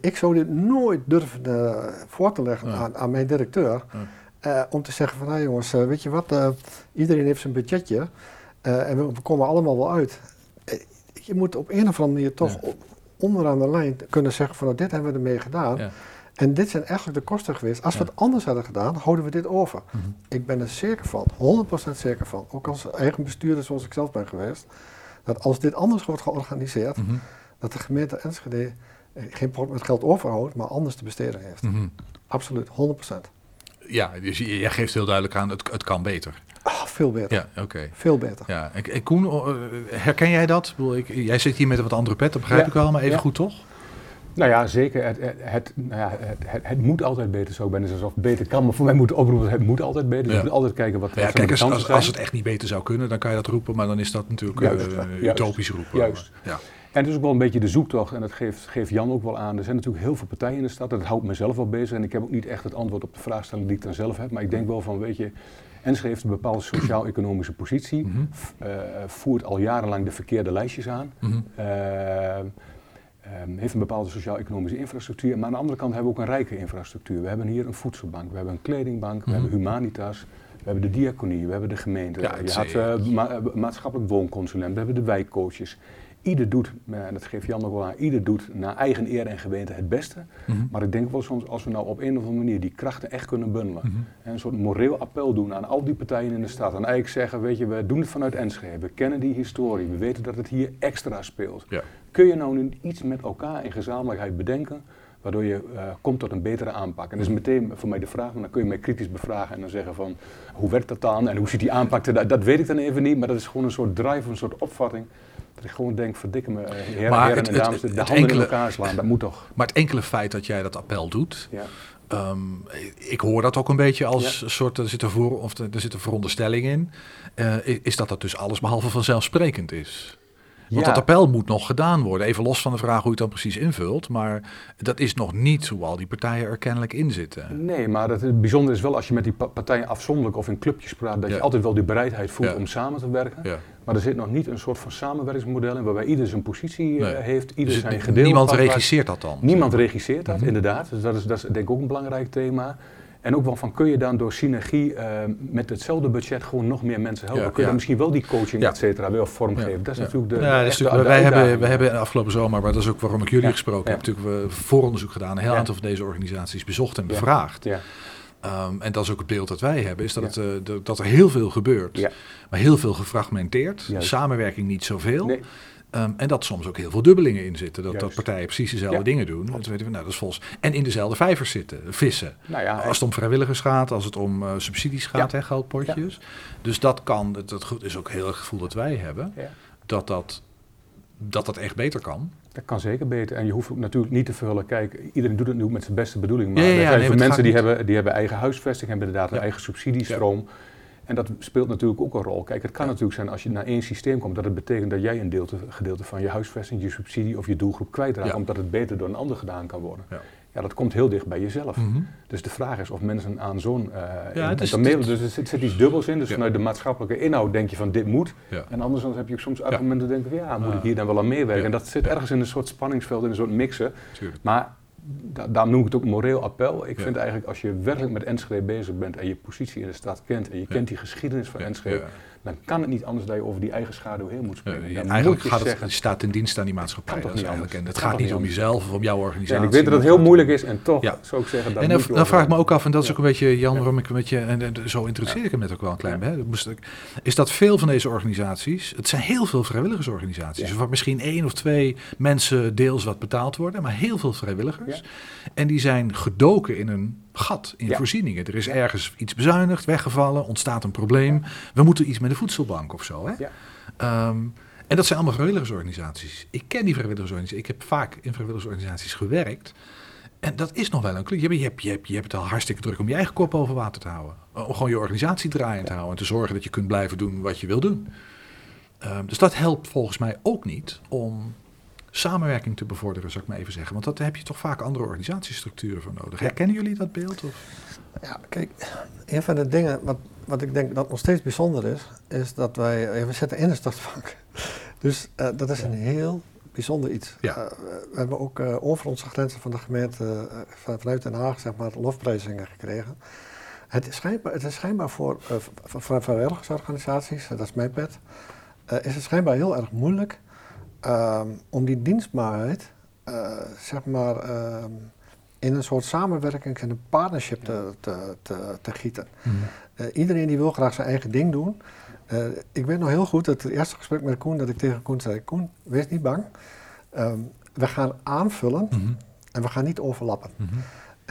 Ik zou dit nooit durven uh, voor te leggen aan, aan, mijn directeur. Uh, om te zeggen van nou jongens, weet je wat, iedereen heeft zijn budgetje. en we, we, komen allemaal wel uit. je moet op een of andere manier toch ja. onderaan de lijn kunnen zeggen van nou, dit hebben we ermee gedaan. En dit zijn eigenlijk de kosten geweest. Als we het anders hadden gedaan, houden we dit over. Mm -hmm. Ik ben er zeker van, 100% zeker van. Ook als eigen bestuurder zoals ik zelf ben geweest dat als dit anders wordt georganiseerd, mm -hmm. dat de gemeente Enschede geen probleem met geld overhoudt, maar anders te besteden heeft. Mm -hmm. Absoluut, 100%. Ja, dus jij geeft heel duidelijk aan, het, het kan beter. Oh, veel beter. Ja, oké. Okay. Veel beter. Ja, en, en Koen, eh, herken jij dat? Ik, jij zit hier met een wat andere pet, dat begrijp ja. ik wel, maar even ja. goed toch? Nou ja, zeker. Het, het, het, nou ja, het, het, moet altijd beter zo. Ik ben dus alsof het beter kan, maar voor mij moet oproepen, het moet altijd beter. Ja. Je moet altijd kijken wat, ja, wat kijk, als, als, als, het echt niet beter zou kunnen, dan kan je dat roepen, maar dan is dat natuurlijk juist, uh, utopisch roepen. Juist. Ja. En het is ook wel een beetje de zoektocht, en dat geeft, geeft Jan ook wel aan. Er zijn natuurlijk heel veel partijen in de stad, dat houdt mezelf wel bezig. En ik heb ook niet echt het antwoord op de vraagstelling die ik dan zelf heb. Maar ik denk wel van, weet je, Enschede heeft een bepaalde sociaal-economische positie. Mm -hmm. uh, voert al jarenlang de verkeerde lijstjes aan. Mm -hmm. uh, Um, heeft een bepaalde sociaal-economische infrastructuur. Maar aan de andere kant hebben we ook een rijke infrastructuur. We hebben hier een voedselbank, we hebben een kledingbank, mm -hmm. we hebben Humanitas, we hebben de diaconie, we hebben de gemeente. Ja, je had uh, ma maatschappelijk woonconsulent, we hebben de wijkcoaches. Ieder doet, en dat geeft Jan ook wel aan, ieder doet naar eigen eer en geweten het beste. Mm -hmm. Maar ik denk wel soms, als we nou op een of andere manier die krachten echt kunnen bundelen. Mm -hmm. En een soort moreel appel doen aan al die partijen in de stad. En eigenlijk zeggen, weet je, we doen het vanuit Enschede. We kennen die historie. We weten dat het hier extra speelt. Ja. Kun je nou nu iets met elkaar in gezamenlijkheid bedenken, waardoor je uh, komt tot een betere aanpak? En dat is meteen voor mij de vraag, maar dan kun je mij kritisch bevragen en dan zeggen van, hoe werkt dat dan en hoe ziet die aanpak eruit? Dat weet ik dan even niet, maar dat is gewoon een soort drive, een soort opvatting. Dat ik gewoon denk, verdikke me, heren, maar heren het, en dames, het, de handen enkele- in elkaar slaan, dat moet toch? Maar het enkele feit dat jij dat appel doet, Ja. Ehm, ik hoor dat ook een beetje als een soort, er zit een, voor, of er zit een veronderstelling in, eh, is dat dat dus alles behalve vanzelfsprekend is. Want Ja. dat appel moet nog gedaan worden, even los van de vraag hoe je het dan precies invult, maar dat is nog niet hoe al die partijen er kennelijk in zitten. Nee, maar het, bijzondere is wel als je met die pa- partijen afzonderlijk of in clubjes praat, dat Ja. je altijd wel die bereidheid voelt Ja. om samen te werken. Maar er zit nog niet een soort van samenwerkingsmodel in waarbij ieder zijn positie eh, Nee. heeft, ieder Dus zijn gedeelte. niemand regisseert dat dan. Niemand regisseert dat, Mhm. inderdaad. Dus dat is, dat is denk ik ook een belangrijk thema. En ook wel van, kun je dan door synergie eh, met hetzelfde budget gewoon nog meer mensen helpen? Ja, kun je ja. dan misschien wel die coaching, Ja. et cetera, wel vormgeven? Dat is Ja. natuurlijk de, Ja, de dat is natuurlijk- de wij, hebben, wij hebben afgelopen zomer, maar dat is ook waarom ik jullie Ja. gesproken Ja. heb, natuurlijk we vooronderzoek gedaan. Een heel Ja. aantal van deze organisaties bezocht en bevraagd. Ja. Ehm, en dat is ook het beeld dat wij hebben, is dat, Ja. het, eh, de- dat er heel veel gebeurt, Ja. maar heel veel gefragmenteerd, Juist. samenwerking niet zoveel. Nee. Ehm, en dat soms ook heel veel dubbelingen in zitten. Dat, dat partijen precies dezelfde Ja. dingen doen. Dat weten we, nou, dat is volgens. En in dezelfde vijvers zitten, vissen. Nou ja, Als het om vrijwilligers gaat, als het om eh, subsidies gaat, hè, geldpotjes. Dus dat kan, dat, goed- is ook heel erg het gevoel dat wij hebben, Ja. dat, dat, dat dat echt beter kan. Dat kan zeker beter. En je hoeft ook natuurlijk niet te vullen. Kijk, iedereen doet het nu met zijn beste bedoeling. Maar Ja, ja, ja, er zijn nee, mensen die hebben, die hebben eigen huisvesting, hebben inderdaad Ja. een eigen subsidiestroom. En dat speelt natuurlijk ook een rol. Kijk, het kan Ja. natuurlijk zijn als je naar één systeem komt, dat het betekent dat jij een deelte, gedeelte van je huisvesting, je subsidie of je doelgroep kwijtraakt, Ja. omdat het beter door een ander gedaan kan worden. Ja. Ja, dat komt heel dicht bij jezelf. Mhm. Dus de vraag is of mensen aan zo'n. eh in- het is- dus er zit, zit iets dubbels in. Dus Ja. vanuit de maatschappelijke inhoud denk je van dit moet. Ja. En anderzijds heb je ook soms argumenten denken van ja, moet Ja. ik hier dan wel aan meewerken? Ja. En dat zit Ja. ergens in een soort spanningsveld, in een soort mixen. Tuurlijk. Maar da daarom noem ik het ook moreel appel. Ik Ja. vind eigenlijk als je werkelijk met Enschede bezig bent en je positie in de stad kent en je Ja. kent die geschiedenis van Enschede. Dan kan het niet anders dat je over die eigen schaduw heen moet springen. Uh, Dan eigenlijk moet je gaat zeggen, het, staat in dienst aan die maatschappij. Dat is eigenlijk, en het gaat niet om jezelf of om jouw organisatie. en ik weet dat het heel moeilijk is en toch zou ik zeggen dat En dan, vraag ik me ook af, en dat is ook een beetje, Jan, waarom ik een beetje, en, en zo interesseer ik hem net ook wel een klein beetje, is dat veel van deze organisaties, het zijn heel veel vrijwilligersorganisaties, Ja. waar misschien één of twee mensen deels wat betaald worden, maar heel veel vrijwilligers. En die zijn gedoken in een gat, in Ja. voorzieningen. Er is ergens iets bezuinigd, weggevallen, ontstaat een probleem. We moeten iets met de voedselbank of zo. Hè? Ja. Ehm, en dat zijn allemaal vrijwilligersorganisaties. Ik ken die vrijwilligersorganisaties. Ik heb vaak in vrijwilligersorganisaties gewerkt. En dat is nog wel een klus. Je, hebt- je, hebt, je, hebt, je hebt het al hartstikke druk om je eigen kop over water te houden. Om gewoon je organisatie draaiend te houden. En te zorgen dat je kunt blijven doen wat je wil doen. Ehm, dus dat helpt volgens mij ook niet om samenwerking te bevorderen, zou ik maar even zeggen. Want daar heb je toch vaak andere organisatiestructuren voor nodig. Herkennen jullie dat beeld? Of? Ja, kijk, een van de dingen wat, wat ik denk dat nog steeds bijzonder is, is dat wij, we zitten in de stadsbank. Dus eh, dat is een heel bijzonder iets. Ja. Eh, we hebben ook eh, over onze grenzen van de gemeente, van- vanuit Den Haag, zeg maar, lofprijzingen gekregen. Het is schijnbaar, het is schijnbaar voor, voor, vrijwilligersorganisaties, dat is mijn pet, is het schijnbaar heel erg moeilijk ehm, om die dienstbaarheid, eh, zeg maar, ehm, in een soort samenwerking en een partnership te, te, te, te gieten. Eh, iedereen die wil graag zijn eigen ding doen. Eh, ik weet nog heel goed dat het eerste gesprek met Koen, dat ik tegen Koen zei, Koen, wees niet bang. Ehm, we gaan aanvullen Mhm. en we gaan niet overlappen. Mhm.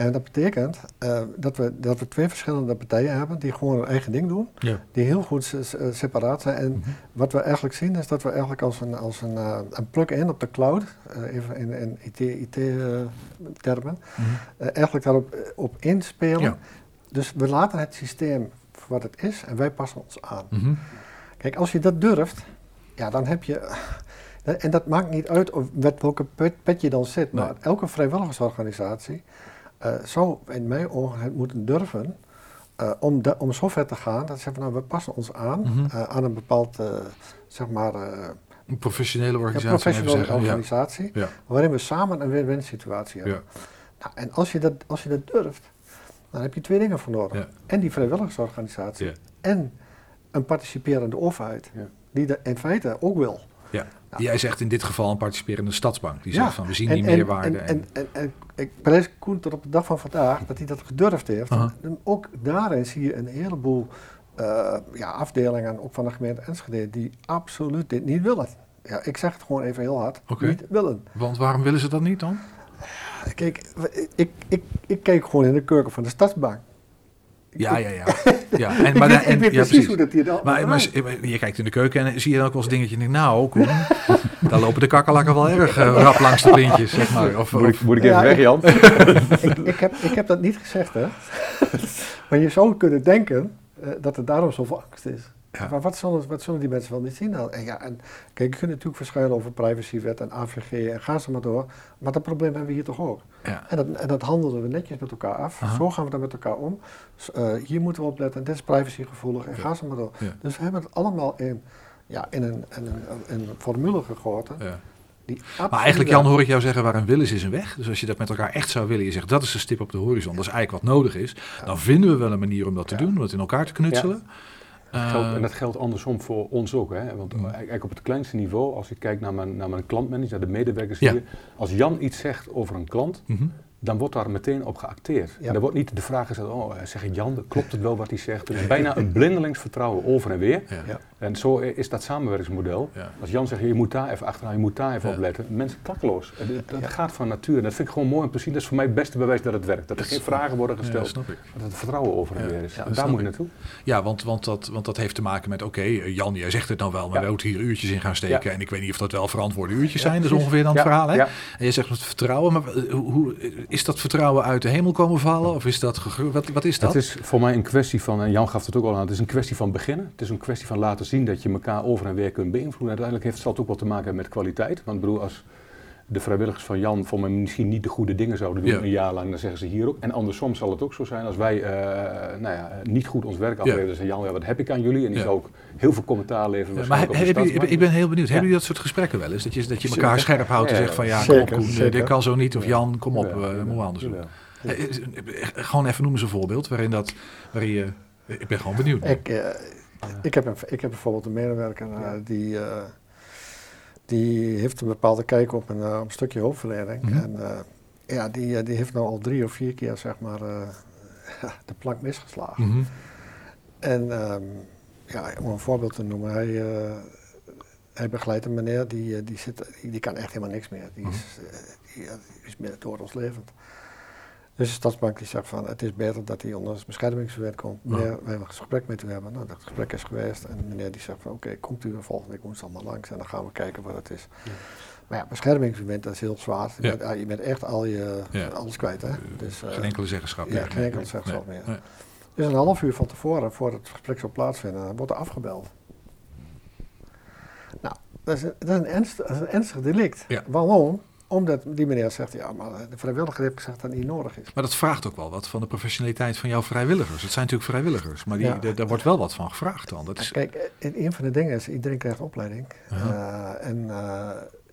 En dat betekent eh, dat, we, dat we twee verschillende partijen hebben die gewoon hun eigen ding doen, Ja. die heel goed separaat zijn. En Mhm. wat we eigenlijk zien is dat we eigenlijk als een, als een, eh, een plug-in op de cloud, eh, even in, in IT-termen, Mhm. eh, eigenlijk daarop op inspelen. Ja. Dus we laten het systeem voor wat het is en wij passen ons aan. Mhm. Kijk, als je dat durft, ja, dan heb je. En dat maakt niet uit of met welke pet, pet je dan zit, maar elke vrijwilligersorganisatie eh, zou in mijn ogen moeten durven eh, om, de, om zo ver te gaan dat ze zeggen, nou, we passen ons aan Mhm. eh, aan een bepaald, zeg maar, Een professionele een organisatie. je professionele zeggen. Ja. organisatie, Ja. waarin we samen een win-win situatie hebben. Ja. Nou, en als je, dat, als je dat durft, dan heb je twee dingen voor nodig. Ja. En die vrijwilligersorganisatie en een participerende overheid, die dat in feite ook wil. Nou. Jij zegt in dit geval een participerende stadsbank. Die Ja, zegt van we zien En- die en- meerwaarde. En, en, en, en ik prijs Koen tot op de dag van vandaag dat hij dat gedurfd heeft. En ook daarin zie je een heleboel eh, ja, afdelingen, ook van de gemeente Enschede, die absoluut dit niet willen. Ja, ik zeg het gewoon even heel hard, niet willen. Want waarom willen ze dat niet dan? Kijk, we- ik, ik, ik kijk gewoon in de keuken van de stadsbank. Ja, ja, ja. ja en, ik maar weet, dan- en- ik weet ja, precies, precies. hoe dat hier dan Maar, maar je kijkt in de keuken en zie je dan ook wel eens dingetje en denk nou, Koen, daar lopen de kakkerlakken wel erg eh, rap langs de plintjes, zeg maar. Of, Moet ik, moet ik even Ja, weg, Jan? ik, ik, heb, ik heb dat niet gezegd, hè. maar je zou kunnen denken eh, dat er daarom zoveel angst is. Ja. Maar wat zullen, wat zullen die mensen wel niet zien dan? En ja, en, kijk, je kunt natuurlijk verschuilen over privacywet en AVG en ga ze maar door. Maar dat probleem hebben we hier toch ook. ja. En dat, en dat handelen we netjes met elkaar af. Aha. Zo gaan we daar met elkaar om. Eh, hier moeten we op letten. Dit is privacygevoelig en Ja. ga ze maar door. Dus we hebben het allemaal in, ja, in, een, in een, een formule gegoten. Maar eigenlijk, Jan, hoor ik jou zeggen waar een wil is, is een weg. Dus als je dat met elkaar echt zou willen, je zegt dat is de stip op de horizon, dat is eigenlijk wat nodig is, dan vinden we wel een manier om dat te doen, om het in elkaar te knutselen. Geldt- Eh, en dat geldt andersom voor ons ook. Hè? Want Mm. eigenlijk op het kleinste niveau, als ik kijk naar mijn, naar mijn klantmanager, naar de medewerkers Ja. hier. Als Jan iets zegt over een klant, mhm. dan wordt daar meteen op geacteerd. Ja. En er wordt niet de vraag gesteld, oh, zeg Jan, klopt het wel wat hij zegt? Het is bijna een blindelings vertrouwen over en weer. Ja. En zo is dat samenwerkingsmodel. Ja. Als Jan zegt, je moet daar even achteraan, je moet daar even Ja. op letten. Mensen klakkeloos. En Dat, gaat van natuur. En dat vind ik gewoon mooi om te zien. Dat is voor mij het beste bewijs dat het werkt. Dat er Dat geen vragen worden gesteld. snap ik. dat het vertrouwen over en Ja. weer is. En daar moet je naartoe. Ja, want, want, dat, want dat heeft te maken met, oké, eh, Jan, jij zegt het nou wel, maar we moeten hier uurtjes in gaan steken. En ik weet niet of dat wel verantwoorde uurtjes zijn, dat is precies. ongeveer dan het verhaal. Hè? En je zegt met vertrouwen, maar eh, hoe, is dat vertrouwen uit de hemel komen vallen? Of is dat, wat, wat is dat? Het is voor mij een kwestie van, en Jan gaf het ook al aan, het is een kwestie van beginnen. Het is een kwestie van laten zien dat je elkaar over en weer kunt beïnvloeden. Uiteindelijk heeft, zal het ook wel te maken met kwaliteit. Want ik bedoel, als de vrijwilligers van Jan voor mij misschien niet de goede dingen zouden doen Ja. een jaar lang, dan zeggen ze hier ook. En andersom zal het ook zo zijn als wij eh, nou ja, niet goed ons werk afleveren. Dan zeggen Jan, ja, wat heb ik aan jullie? En die Ja. zal ook heel veel commentaar leveren. Ja, maar heb, heb je- ik ben heel benieuwd, Ja. hebben jullie dat soort gesprekken wel eens? Dat je, dat je elkaar Zeker. scherp houdt en zegt van ja, zeker, kom op Koen, zeker. dit kan zo niet. Of Ja. Jan, kom op, Jawel, eh, we anders doen. Eh, Gewoon even noemen ze een voorbeeld waarin dat, waarin je, ik ben gewoon benieuwd. Ik, eh, Ik, heb een, ik heb bijvoorbeeld een medewerker die, die heeft een bepaalde kijk op een, een stukje hulpverlening. Mhm. En ja, die, die heeft nou al drie of vier keer zeg maar de plank misgeslagen. Mhm. En ehm, ja, om een voorbeeld te noemen, hij, hij begeleidt een meneer die, eh, die, zit, die, kan echt helemaal niks meer. Die is, uh, die, is meer doodlevend. Dus de Stadsbank die zegt van het is beter dat hij onder beschermingswet komt. Meneer, we hebben een gesprek met u hebben. Nou, dat gesprek is geweest en meneer die zegt van oké, komt u volgende week woensdag allemaal langs en dan gaan we kijken wat het is. Ja. Maar ja, beschermingsmoment, dat is heel zwaar. Je, bent, je, bent, echt al je, alles kwijt. Hè? Dus, geen enkele zeggenschap meer. Ja, geen enkele zeggenschap meer. Dus een half uur van tevoren, voor het gesprek zou plaatsvinden, wordt er afgebeld. Nou, dat is een, dat is een, ernstig, dat is een ernstig delict. Waarom? Omdat die meneer zegt, ja, maar de vrijwilliger heeft gezegd dat niet nodig is. Maar dat vraagt ook wel wat van de professionaliteit van jouw vrijwilligers. Het zijn natuurlijk vrijwilligers, maar die, daar wordt wel wat van gevraagd dan. Dat is... Kijk, een van de dingen is, iedereen krijgt opleiding. Uh, en uh,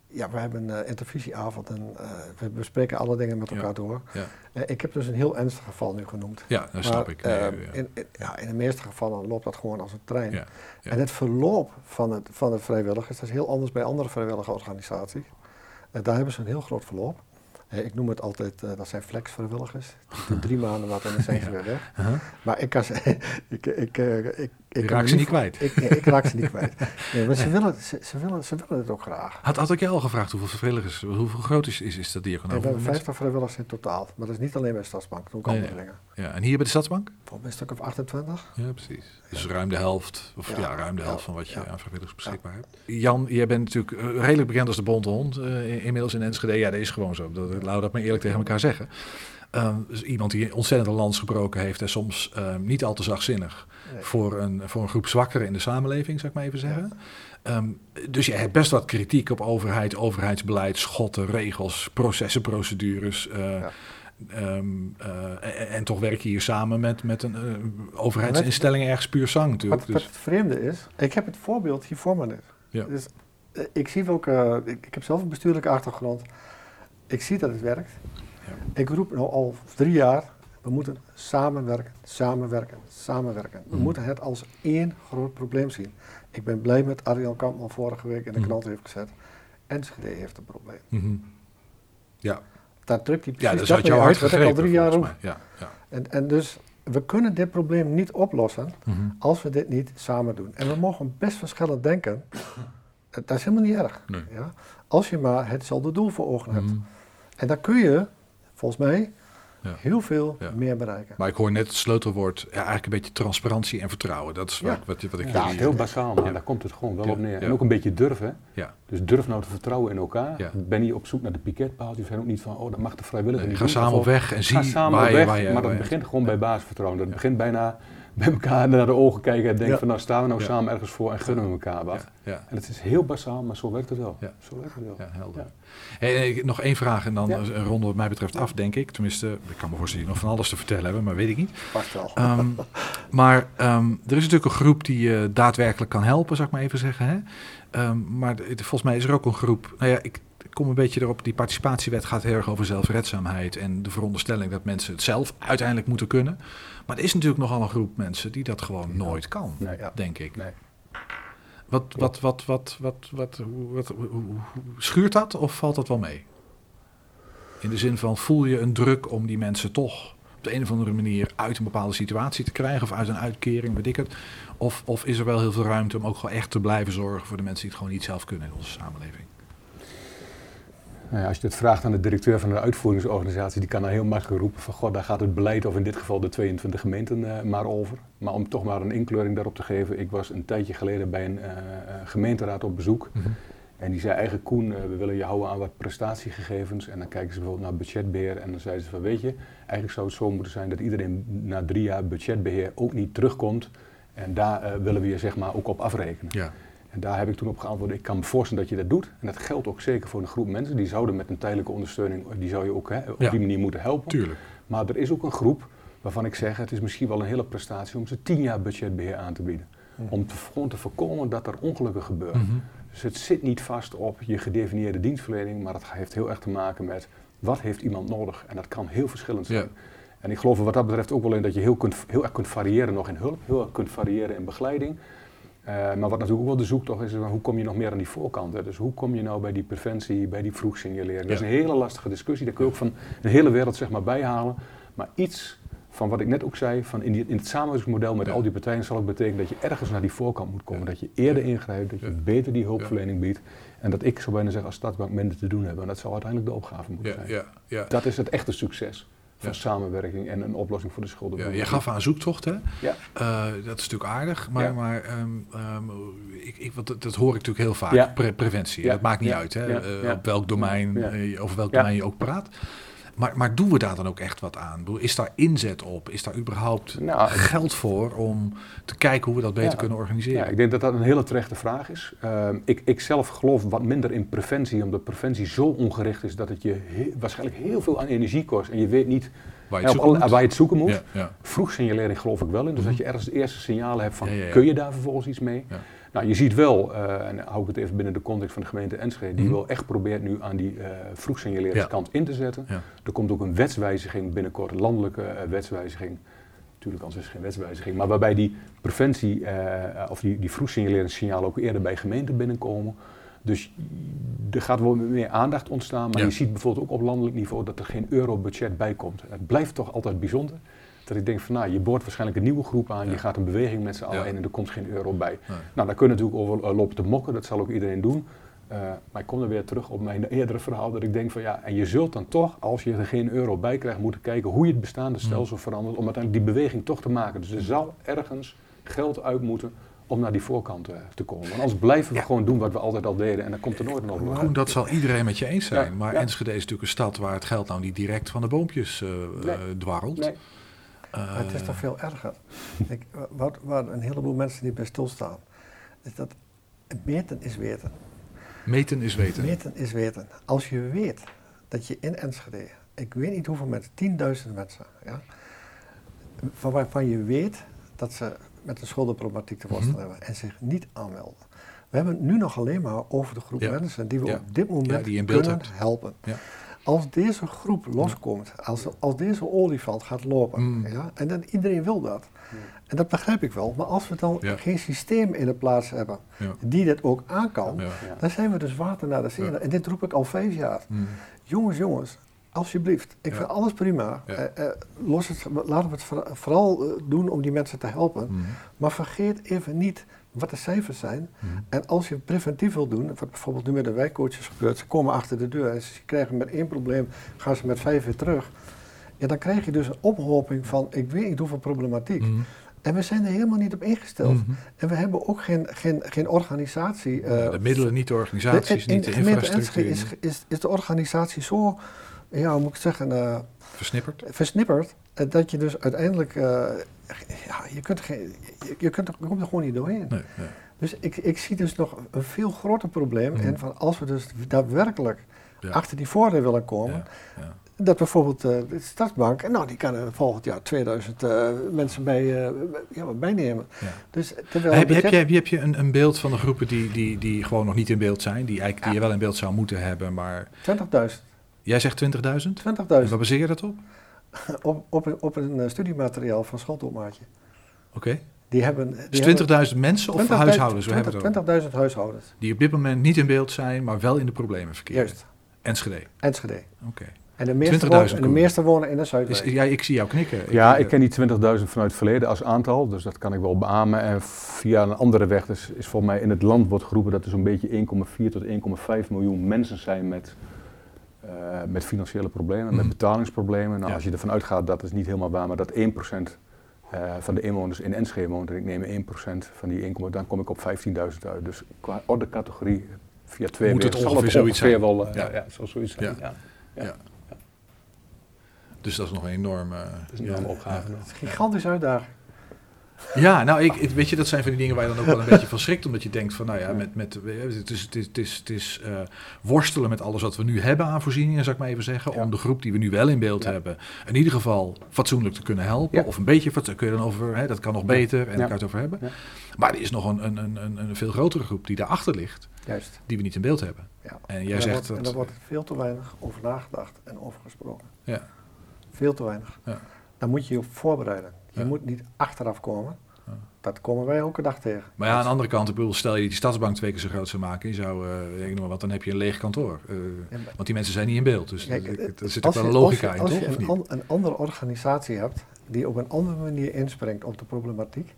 ja, we hebben een intervisieavond en uh, we bespreken alle dingen met elkaar door. Ja. Uh, ik heb dus een heel ernstig geval nu genoemd. Ja, dat snap ik. Nee, in, in, ja, in de meeste gevallen loopt dat gewoon als een trein. En het verloop van het, van het vrijwilligers, dat is heel anders bij andere vrijwillige organisaties. Daar hebben ze een heel groot verloop ik noem het altijd, uh, dat zijn flexvrijwilligers. Die drie maanden wat en dan zijn ze weer weg. Uh -huh. Maar ik kan ze... ik, ik, ik, ik raak ze niet kwijt. Ik, nee, ik raak ze niet kwijt. Nee, maar ze willen, ze, ze, willen, ze willen het ook graag. Had, had ik je al gevraagd hoeveel vrijwilligers, hoeveel groot is, is, is dat diaconaal? we hebben 50 vrijwilligers in totaal. Maar dat is niet alleen bij de Stadsbank, ook andere dingen. Ja, en hier bij de Stadsbank? Volgens mij een stuk of 28. Ja, precies. Dus ruim de helft, of ja, ruim de helft van wat je aan vrijwilligers beschikbaar hebt. Jan, jij bent natuurlijk eh, redelijk bekend als de bonte hond uh, inmiddels in Enschede. Ja, dat is gewoon zo. Dat, laten we dat maar eerlijk tegen elkaar zeggen. Um, dus iemand die ontzettend lans gebroken heeft en soms um, niet al te zachtzinnig voor, een, voor een groep zwakkeren in de samenleving, zou ik maar even zeggen. Um, dus je hebt best wat kritiek op overheid, overheidsbeleid, schotten, regels, processen, procedures. Uh, ja. Um, uh, en, toch werk je hier samen met, met een uh, overheidsinstelling ergens puur zang natuurlijk. Wat, dus. wat het vreemde is, ik heb het voorbeeld hier voor me. Ja. Dus, ik zie ook, ik, ik, heb zelf een bestuurlijke achtergrond. Ik zie dat het werkt. Ik roep nu al drie jaar, we moeten samenwerken, samenwerken, samenwerken. We mm. moeten het als één groot probleem zien. Ik ben blij met Arjan Kampman vorige week in de mm. krant heeft gezet. Enschede heeft een probleem. Mm -hmm. Ja. Daar drukt hij precies ja, dat, dat hart dat ik al drie jaar roep. Ja, ja. En, en dus we kunnen dit probleem niet oplossen mm -hmm. als we dit niet samen doen. En we mogen best verschillend denken. Dat is helemaal niet erg. Nee. Ja? Als je maar hetzelfde doel voor ogen hebt. Mm En dan kun je, volgens mij, ja. heel veel meer bereiken. Maar ik hoor net het sleutelwoord, ja, eigenlijk een beetje transparantie en vertrouwen. Dat is wat, wat, wat ik Ja, heel basaal, maar daar komt het gewoon wel op neer. En ook een beetje durven. Ja. Dus durf nou te vertrouwen in elkaar. Ben niet op zoek naar de piketpaaltjes. zijn ook niet van, oh, dat mag de vrijwilliger niet Ga samen op weg en zie samen waar, je, waar je, Maar dat begint gewoon bij basisvertrouwen. Dat begint bijna bij elkaar naar de ogen kijken en denken van nou staan we nou samen ergens voor en gunnen we elkaar wat. En het is heel basaal, maar zo werkt het wel. Zo werkt het wel. Ja, helder. Hey, nog één vraag en dan een ronde wat mij betreft af, denk ik. Tenminste, ik kan me voorstellen je nog van alles te vertellen hebben, maar weet ik niet. Wacht wel. Um, maar um, er is natuurlijk een groep die je uh, daadwerkelijk kan helpen, zou ik maar even zeggen. Hè? Um, maar volgens mij is er ook een groep, nou ja, ik, kom een beetje erop, die participatiewet gaat heel erg over zelfredzaamheid en de veronderstelling dat mensen het zelf uiteindelijk moeten kunnen. Maar er is natuurlijk nogal een groep mensen die dat gewoon nooit kan, nee, ja. denk ik. Nee. Wat, wat, wat, wat, wat, wat, wat, schuurt dat of valt dat wel mee? In de zin van, voel je een druk om die mensen toch op de een of andere manier uit een bepaalde situatie te krijgen of uit een uitkering, weet ik het. Of, of is er wel heel veel ruimte om ook gewoon echt te blijven zorgen voor de mensen die het gewoon niet zelf kunnen in onze samenleving? Ja, als je het vraagt aan de directeur van een uitvoeringsorganisatie, die kan dan heel makkelijk roepen van god, daar gaat het beleid of in dit geval de 22 gemeenten uh, maar over. Maar om toch maar een inkleuring daarop te geven, ik was een tijdje geleden bij een uh, gemeenteraad op bezoek. Mm -hmm. En die zei eigenlijk, Koen, we willen je houden aan wat prestatiegegevens. En dan kijken ze bijvoorbeeld naar budgetbeheer. En dan zeiden ze van, weet je, eigenlijk zou het zo moeten zijn dat iedereen na drie jaar budgetbeheer ook niet terugkomt. En daar willen we je zeg maar ook op afrekenen. Ja. En daar heb ik toen op geantwoord, ik kan me voorstellen dat je dat doet. En dat geldt ook zeker voor een groep mensen. Die zouden met een tijdelijke ondersteuning, die zou je ook hè, op die manier moeten helpen. Tuurlijk. Maar er is ook een groep waarvan ik zeg, het is misschien wel een hele prestatie om ze tien jaar budgetbeheer aan te bieden. Om te, gewoon te voorkomen dat er ongelukken gebeuren. Mhm. Dus het zit niet vast op je gedefinieerde dienstverlening, maar het heeft heel erg te maken met wat heeft iemand nodig. En dat kan heel verschillend zijn. En ik geloof er wat dat betreft ook wel in dat je heel, kunt, heel erg kunt variëren nog in hulp, heel erg kunt variëren in begeleiding. Uh, maar wat natuurlijk ook wel de zoektocht is, hoe kom je nog meer aan die voorkant? Hè? Dus hoe kom je nou bij die preventie, bij die vroeg signalering? Dat is een hele lastige discussie, daar kun je ook van een hele wereld zeg maar bijhalen. Maar iets van wat ik net ook zei, van in, die, in het samenwerkingsmodel met al die partijen zal ook betekenen dat je ergens naar die voorkant moet komen. Dat je eerder ingrijpt, dat je beter die hulpverlening biedt. En dat ik, zo bijna zeggen, als Stadsbank minder te doen hebben. En dat zal uiteindelijk de opgave moeten zijn. Dat is het echte succes van samenwerking en een oplossing voor de schulden. Ja, je gaf aan zoektocht, hè? Ja. Uh, dat is natuurlijk aardig, maar, maar um, um, ik, ik, wat, dat hoor ik natuurlijk heel vaak. Pre preventie, dat maakt niet uit, hè? Uh, op welk domein, uh, over welk domein je ook praat. Maar, maar doen we daar dan ook echt wat aan? Is daar inzet op? Is daar überhaupt nou, geld voor om te kijken hoe we dat beter kunnen organiseren? Ja, ik denk dat dat een hele terechte vraag is. Uh, ik, ik zelf geloof wat minder in preventie, omdat preventie zo ongericht is dat het je waarschijnlijk heel veel aan energie kost. En je weet niet waar je het zoeken moet. Waar je het zoeken moet. Vroeg signalering geloof ik wel in. Dus mhm. dat je ergens de eerste signalen hebt van kun je daar vervolgens iets mee? Nou, je ziet wel, uh, en hou ik het even binnen de context van de gemeente Enschede, die mm wel echt probeert nu aan die uh, vroegsignaleringskant in te zetten. Er komt ook een wetswijziging binnenkort, een landelijke uh, wetswijziging. Natuurlijk, anders is het geen wetswijziging, maar waarbij die preventie of die, die vroegsignaleringssignalen ook eerder bij gemeenten binnenkomen. Dus er gaat wel meer aandacht ontstaan, maar je ziet bijvoorbeeld ook op landelijk niveau dat er geen eurobudget bij komt. Het blijft toch altijd bijzonder. Dat ik denk van nou, je boort waarschijnlijk een nieuwe groep aan, je gaat een beweging met z'n allen in en er komt geen euro bij. Nou, daar kunnen natuurlijk over uh, lopen te mokken, dat zal ook iedereen doen. Uh, maar ik kom er weer terug op mijn eerdere verhaal dat ik denk van ja, en je zult dan toch, als je er geen euro bij krijgt, moeten kijken hoe je het bestaande hmm. stelsel verandert om uiteindelijk die beweging toch te maken. Dus er zal ergens geld uit moeten om naar die voorkant uh, te komen. Want anders blijven we gewoon doen wat we altijd al deden en dan komt er nooit een oplossing. Goed, dat zal iedereen met je eens zijn. maar Enschede is natuurlijk een stad waar het geld nou niet direct van de boompjes uh, nee. dwarrelt. Nee. Maar het is toch veel erger. Ik, wat, waar een heleboel mensen niet bij stilstaan, is dat meten is weten. Meten is weten. Meten is weten. Als je weet dat je in Enschede, ik weet niet hoeveel mensen, 10.000 mensen, ja, van waarvan je weet dat ze met de schuldenproblematiek te worstelen mhm. hebben en zich niet aanmelden. We hebben nu nog alleen maar over de groep mensen die we op dit moment kunnen helpen. Ja. Als deze groep loskomt, als, als deze olifant gaat lopen, mm. ja, en dan iedereen wil dat. En dat begrijp ik wel, maar als we dan geen systeem in de plaats hebben die dit ook aan kan, dan zijn we dus water naar de zee. En dit roep ik al vijf jaar. Mm. Jongens, jongens, alsjeblieft, ik vind alles prima. Uh, uh, los het, laten we het vooral uh, doen om die mensen te helpen. Mm. Maar vergeet even niet wat de cijfers zijn. Mhm. En als je preventief wil doen, wat bijvoorbeeld nu met de wijkcoaches gebeurt, ze komen achter de deur en ze krijgen met één probleem, gaan ze met vijf weer terug. Ja, dan krijg je dus een ophoping van ik weet niet hoeveel problematiek. Mhm. En we zijn er helemaal niet op ingesteld. Mhm. En we hebben ook geen, geen, geen organisatie. Uh, de middelen, niet de organisaties, de, in, niet de, infrastructuur. Is, is, is de organisatie zo, ja, hoe moet ik zeggen... Uh, versnipperd? Versnipperd, dat je dus uiteindelijk ja, je, kunt geen, je, je, kunt er, je komt er gewoon niet doorheen. Nee, nee. Dus ik, ik zie dus nog een veel groter probleem mm. in van als we dus daadwerkelijk achter die voordeel willen komen, ja, dat bijvoorbeeld uh, de Stadsbank, nou die kan er volgend jaar 2000 uh, eh, mensen bij, uh, ja, bijnemen. Dus, terwijl heb, heb, je, heb je een, een beeld van de groepen die, die, die gewoon nog niet in beeld zijn, die, eigenlijk, die je wel in beeld zou moeten hebben, maar... 20.000. Jij zegt 20.000? 20.000. Waar baseer je dat op? Op, op, op een eh, studiemateriaal van Schooltopmaatje. Oké. Die hebben, dus 20.000 mensen of huishoudens? 20.000 huishoudens. Die op dit moment niet in beeld zijn, maar wel in de problemen verkeren. Juist. Enschede. Enschede. Oké. En de meeste, wonen, en de meeste wonen in de Zuidwijk. ja, ik zie jou knikken. ja, ik ken die 20.000 vanuit het verleden als aantal, dus dat kan ik wel beamen. En via een andere weg dus is volgens mij in het land wordt geroepen dat er zo'n beetje 1,4 tot 1,5 miljoen mensen zijn met uh, met financiële problemen, met mhm. betalingsproblemen. Nou, Als je ervan uitgaat, dat is niet helemaal waar, maar dat 1% uh, eh, van de inwoners in Enschede woont en ik neem 1% van die 1, dan kom ik op 15.000 uit. Dus qua orde categorie via twee Moet het ongeveer, zal het zoiets zijn. wel, uh, ja. ja, zal zoiets zijn. Ja. Ja. Dus dat is nog een enorme, dat is een enorme opgave. Gigantische uitdaging. Ja, nou, ik, weet je, dat zijn van die dingen waar je dan ook wel een beetje van schrikt. Omdat je denkt van, nou ja, met, met, het is, het is, het is, het is uh, worstelen met alles wat we nu hebben aan voorzieningen, zou ik maar even zeggen. Om de groep die we nu wel in beeld hebben, in ieder geval fatsoenlijk te kunnen helpen. Of een beetje fatsoenlijk, kun je dan over, hè, dat kan nog beter en daar kan je het over hebben. Maar er is nog een, een, een, een veel grotere groep die daarachter ligt, Juist. die we niet in beeld hebben. En jij zegt wordt, dat... En daar wordt veel te weinig over nagedacht en over gesproken. Ja. Veel te weinig. Ja. dan moet je je op voorbereiden. Je moet niet achteraf komen. Dat komen wij elke dag tegen. Maar ja, aan de andere kant, ik bedoel, stel je die stadsbank twee keer zo groot zou maken, je zou, uh, ik wat, dan heb je een leeg kantoor. Uh, want die mensen zijn niet in beeld. Dus Kijk, er zit ook wel een logica in, toch? Als je een, een, andere organisatie hebt die op een andere manier inspringt op de problematiek,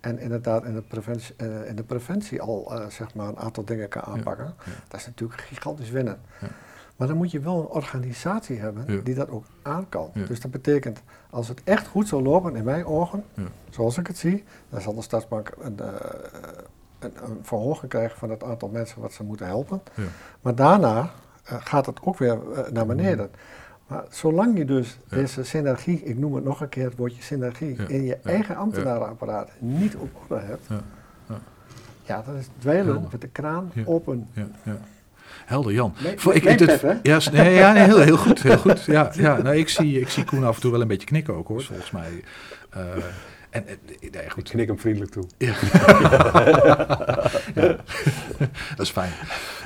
en inderdaad in de preventie, in de preventie al zeg maar een aantal dingen kan aanpakken, dat is natuurlijk gigantisch winnen. Ja. Maar dan moet je wel een organisatie hebben die dat ook aan kan. Dus dat betekent, als het echt goed zou lopen in mijn ogen, zoals ik het zie, dan zal de Stadsbank een, uh, een, een, verhoging krijgen van het aantal mensen wat ze moeten helpen. Maar daarna uh, gaat het ook weer uh, naar beneden. Maar zolang je dus deze synergie, ik noem het nog een keer het woordje synergie, in je eigen ambtenarenapparaat niet op orde hebt, ja, dan is dweilen met de kraan open. Helder, Jan. Nee, Voor, ik, dit, ja, nee, ja nee, heel, heel goed. Heel goed. Ja, ja, nou, ik, zie, ik zie Koen af en toe wel een beetje knikken ook hoor, volgens mij. Uh, en, nee, goed. Ik knik hem vriendelijk toe. Ja. ja. dat is fijn.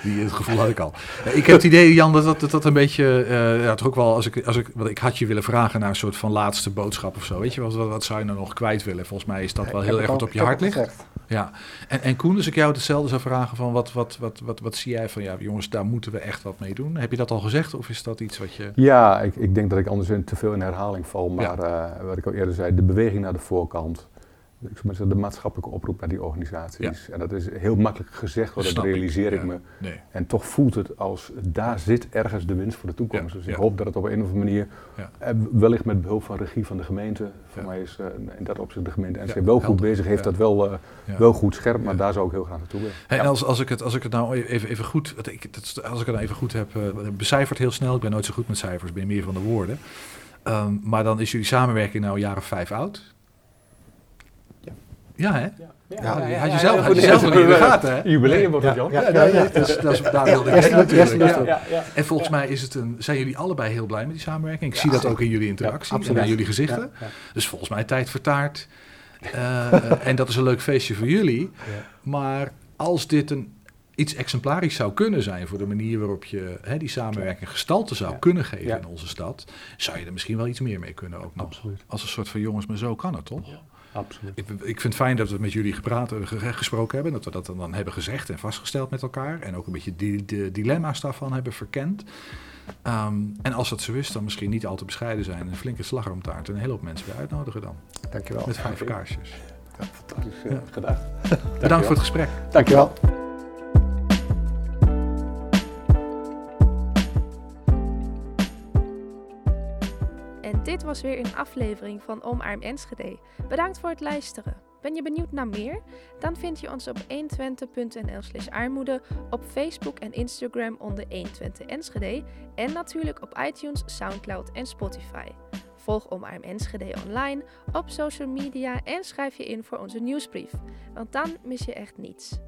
Die, het gevoel had ik al. Ik heb het idee, Jan, dat dat, dat een beetje... Uh, ja, toch ook wel, als ik, als ik, wat ik had je willen vragen naar een soort van laatste boodschap of zo. Weet je, wat, wat zou je nou nog kwijt willen? Volgens mij is dat wel heel erg wat op je hart ligt. Ja, en, en Koen, als ik jou hetzelfde zou vragen van wat, wat, wat, wat, wat zie jij van, ja jongens, daar moeten we echt wat mee doen. Heb je dat al gezegd of is dat iets wat je... Ja, ik, ik denk dat ik anders te veel in herhaling val, maar uh, wat ik al eerder zei, de beweging naar de voorkant de maatschappelijke oproep naar die organisaties. En dat is heel makkelijk gezegd, want dat realiseer ik, me. En toch voelt het als, daar zit ergens de winst voor de toekomst. dus ik hoop dat het op een of andere manier, eh, wellicht met behulp van regie van de gemeente, voor mij is uh, in dat opzicht de gemeente NC wel goed bezig, heeft dat wel, uh, wel goed scherp, maar daar zou ik heel graag naartoe willen. en als, als, ik het, als ik het nou even, even goed, ik, als ik het nou even goed heb becijferd heel snel, ik ben nooit zo goed met cijfers, ben meer van de woorden. Um, maar dan is jullie samenwerking nou een jaar of vijf oud. Ja, hè? Ja, ja, had je zelf, had je zelf nog niet in de gaten, hè? Jubileum wordt het, Jan. Ja, ja, dus, dat is, daar wilde ik natuurlijk. En volgens mij is het een, zijn jullie allebei heel blij met die samenwerking. Ik zie dat ook in jullie interactie en aan jullie gezichten. Dus volgens mij tijd vertaard. Uh, en dat is een leuk feestje voor jullie. Maar als dit een iets exemplarisch zou kunnen zijn voor de manier waarop je hè, die samenwerking gestalte zou kunnen geven in onze stad, zou je er misschien wel iets meer mee kunnen ook nog. Absoluut. Als een soort van jongens, maar zo kan het toch? Absoluut. Ik, ik, vind het fijn dat we met jullie gepraat, gesproken hebben. Dat we dat dan hebben gezegd en vastgesteld met elkaar. En ook een beetje die, de dilemma's daarvan hebben verkend. Um, en als dat zo is, dan misschien niet al te bescheiden zijn. Een flinke slagroomtaart en een hele hoop mensen weer uitnodigen dan. Dankjewel. Met vijf kaarsjes. Ja, fantastisch ja. gedaan. Bedankt voor het gesprek. Dankjewel. Dit was weer een aflevering van Omarm Enschede. Bedankt voor het luisteren. Ben je benieuwd naar meer? Dan vind je ons op 120.nl slash armoede, op Facebook en Instagram onder 120 Enschede en natuurlijk op iTunes, Soundcloud en Spotify. Volg Omarm Enschede online op social media en schrijf je in voor onze nieuwsbrief, want dan mis je echt niets.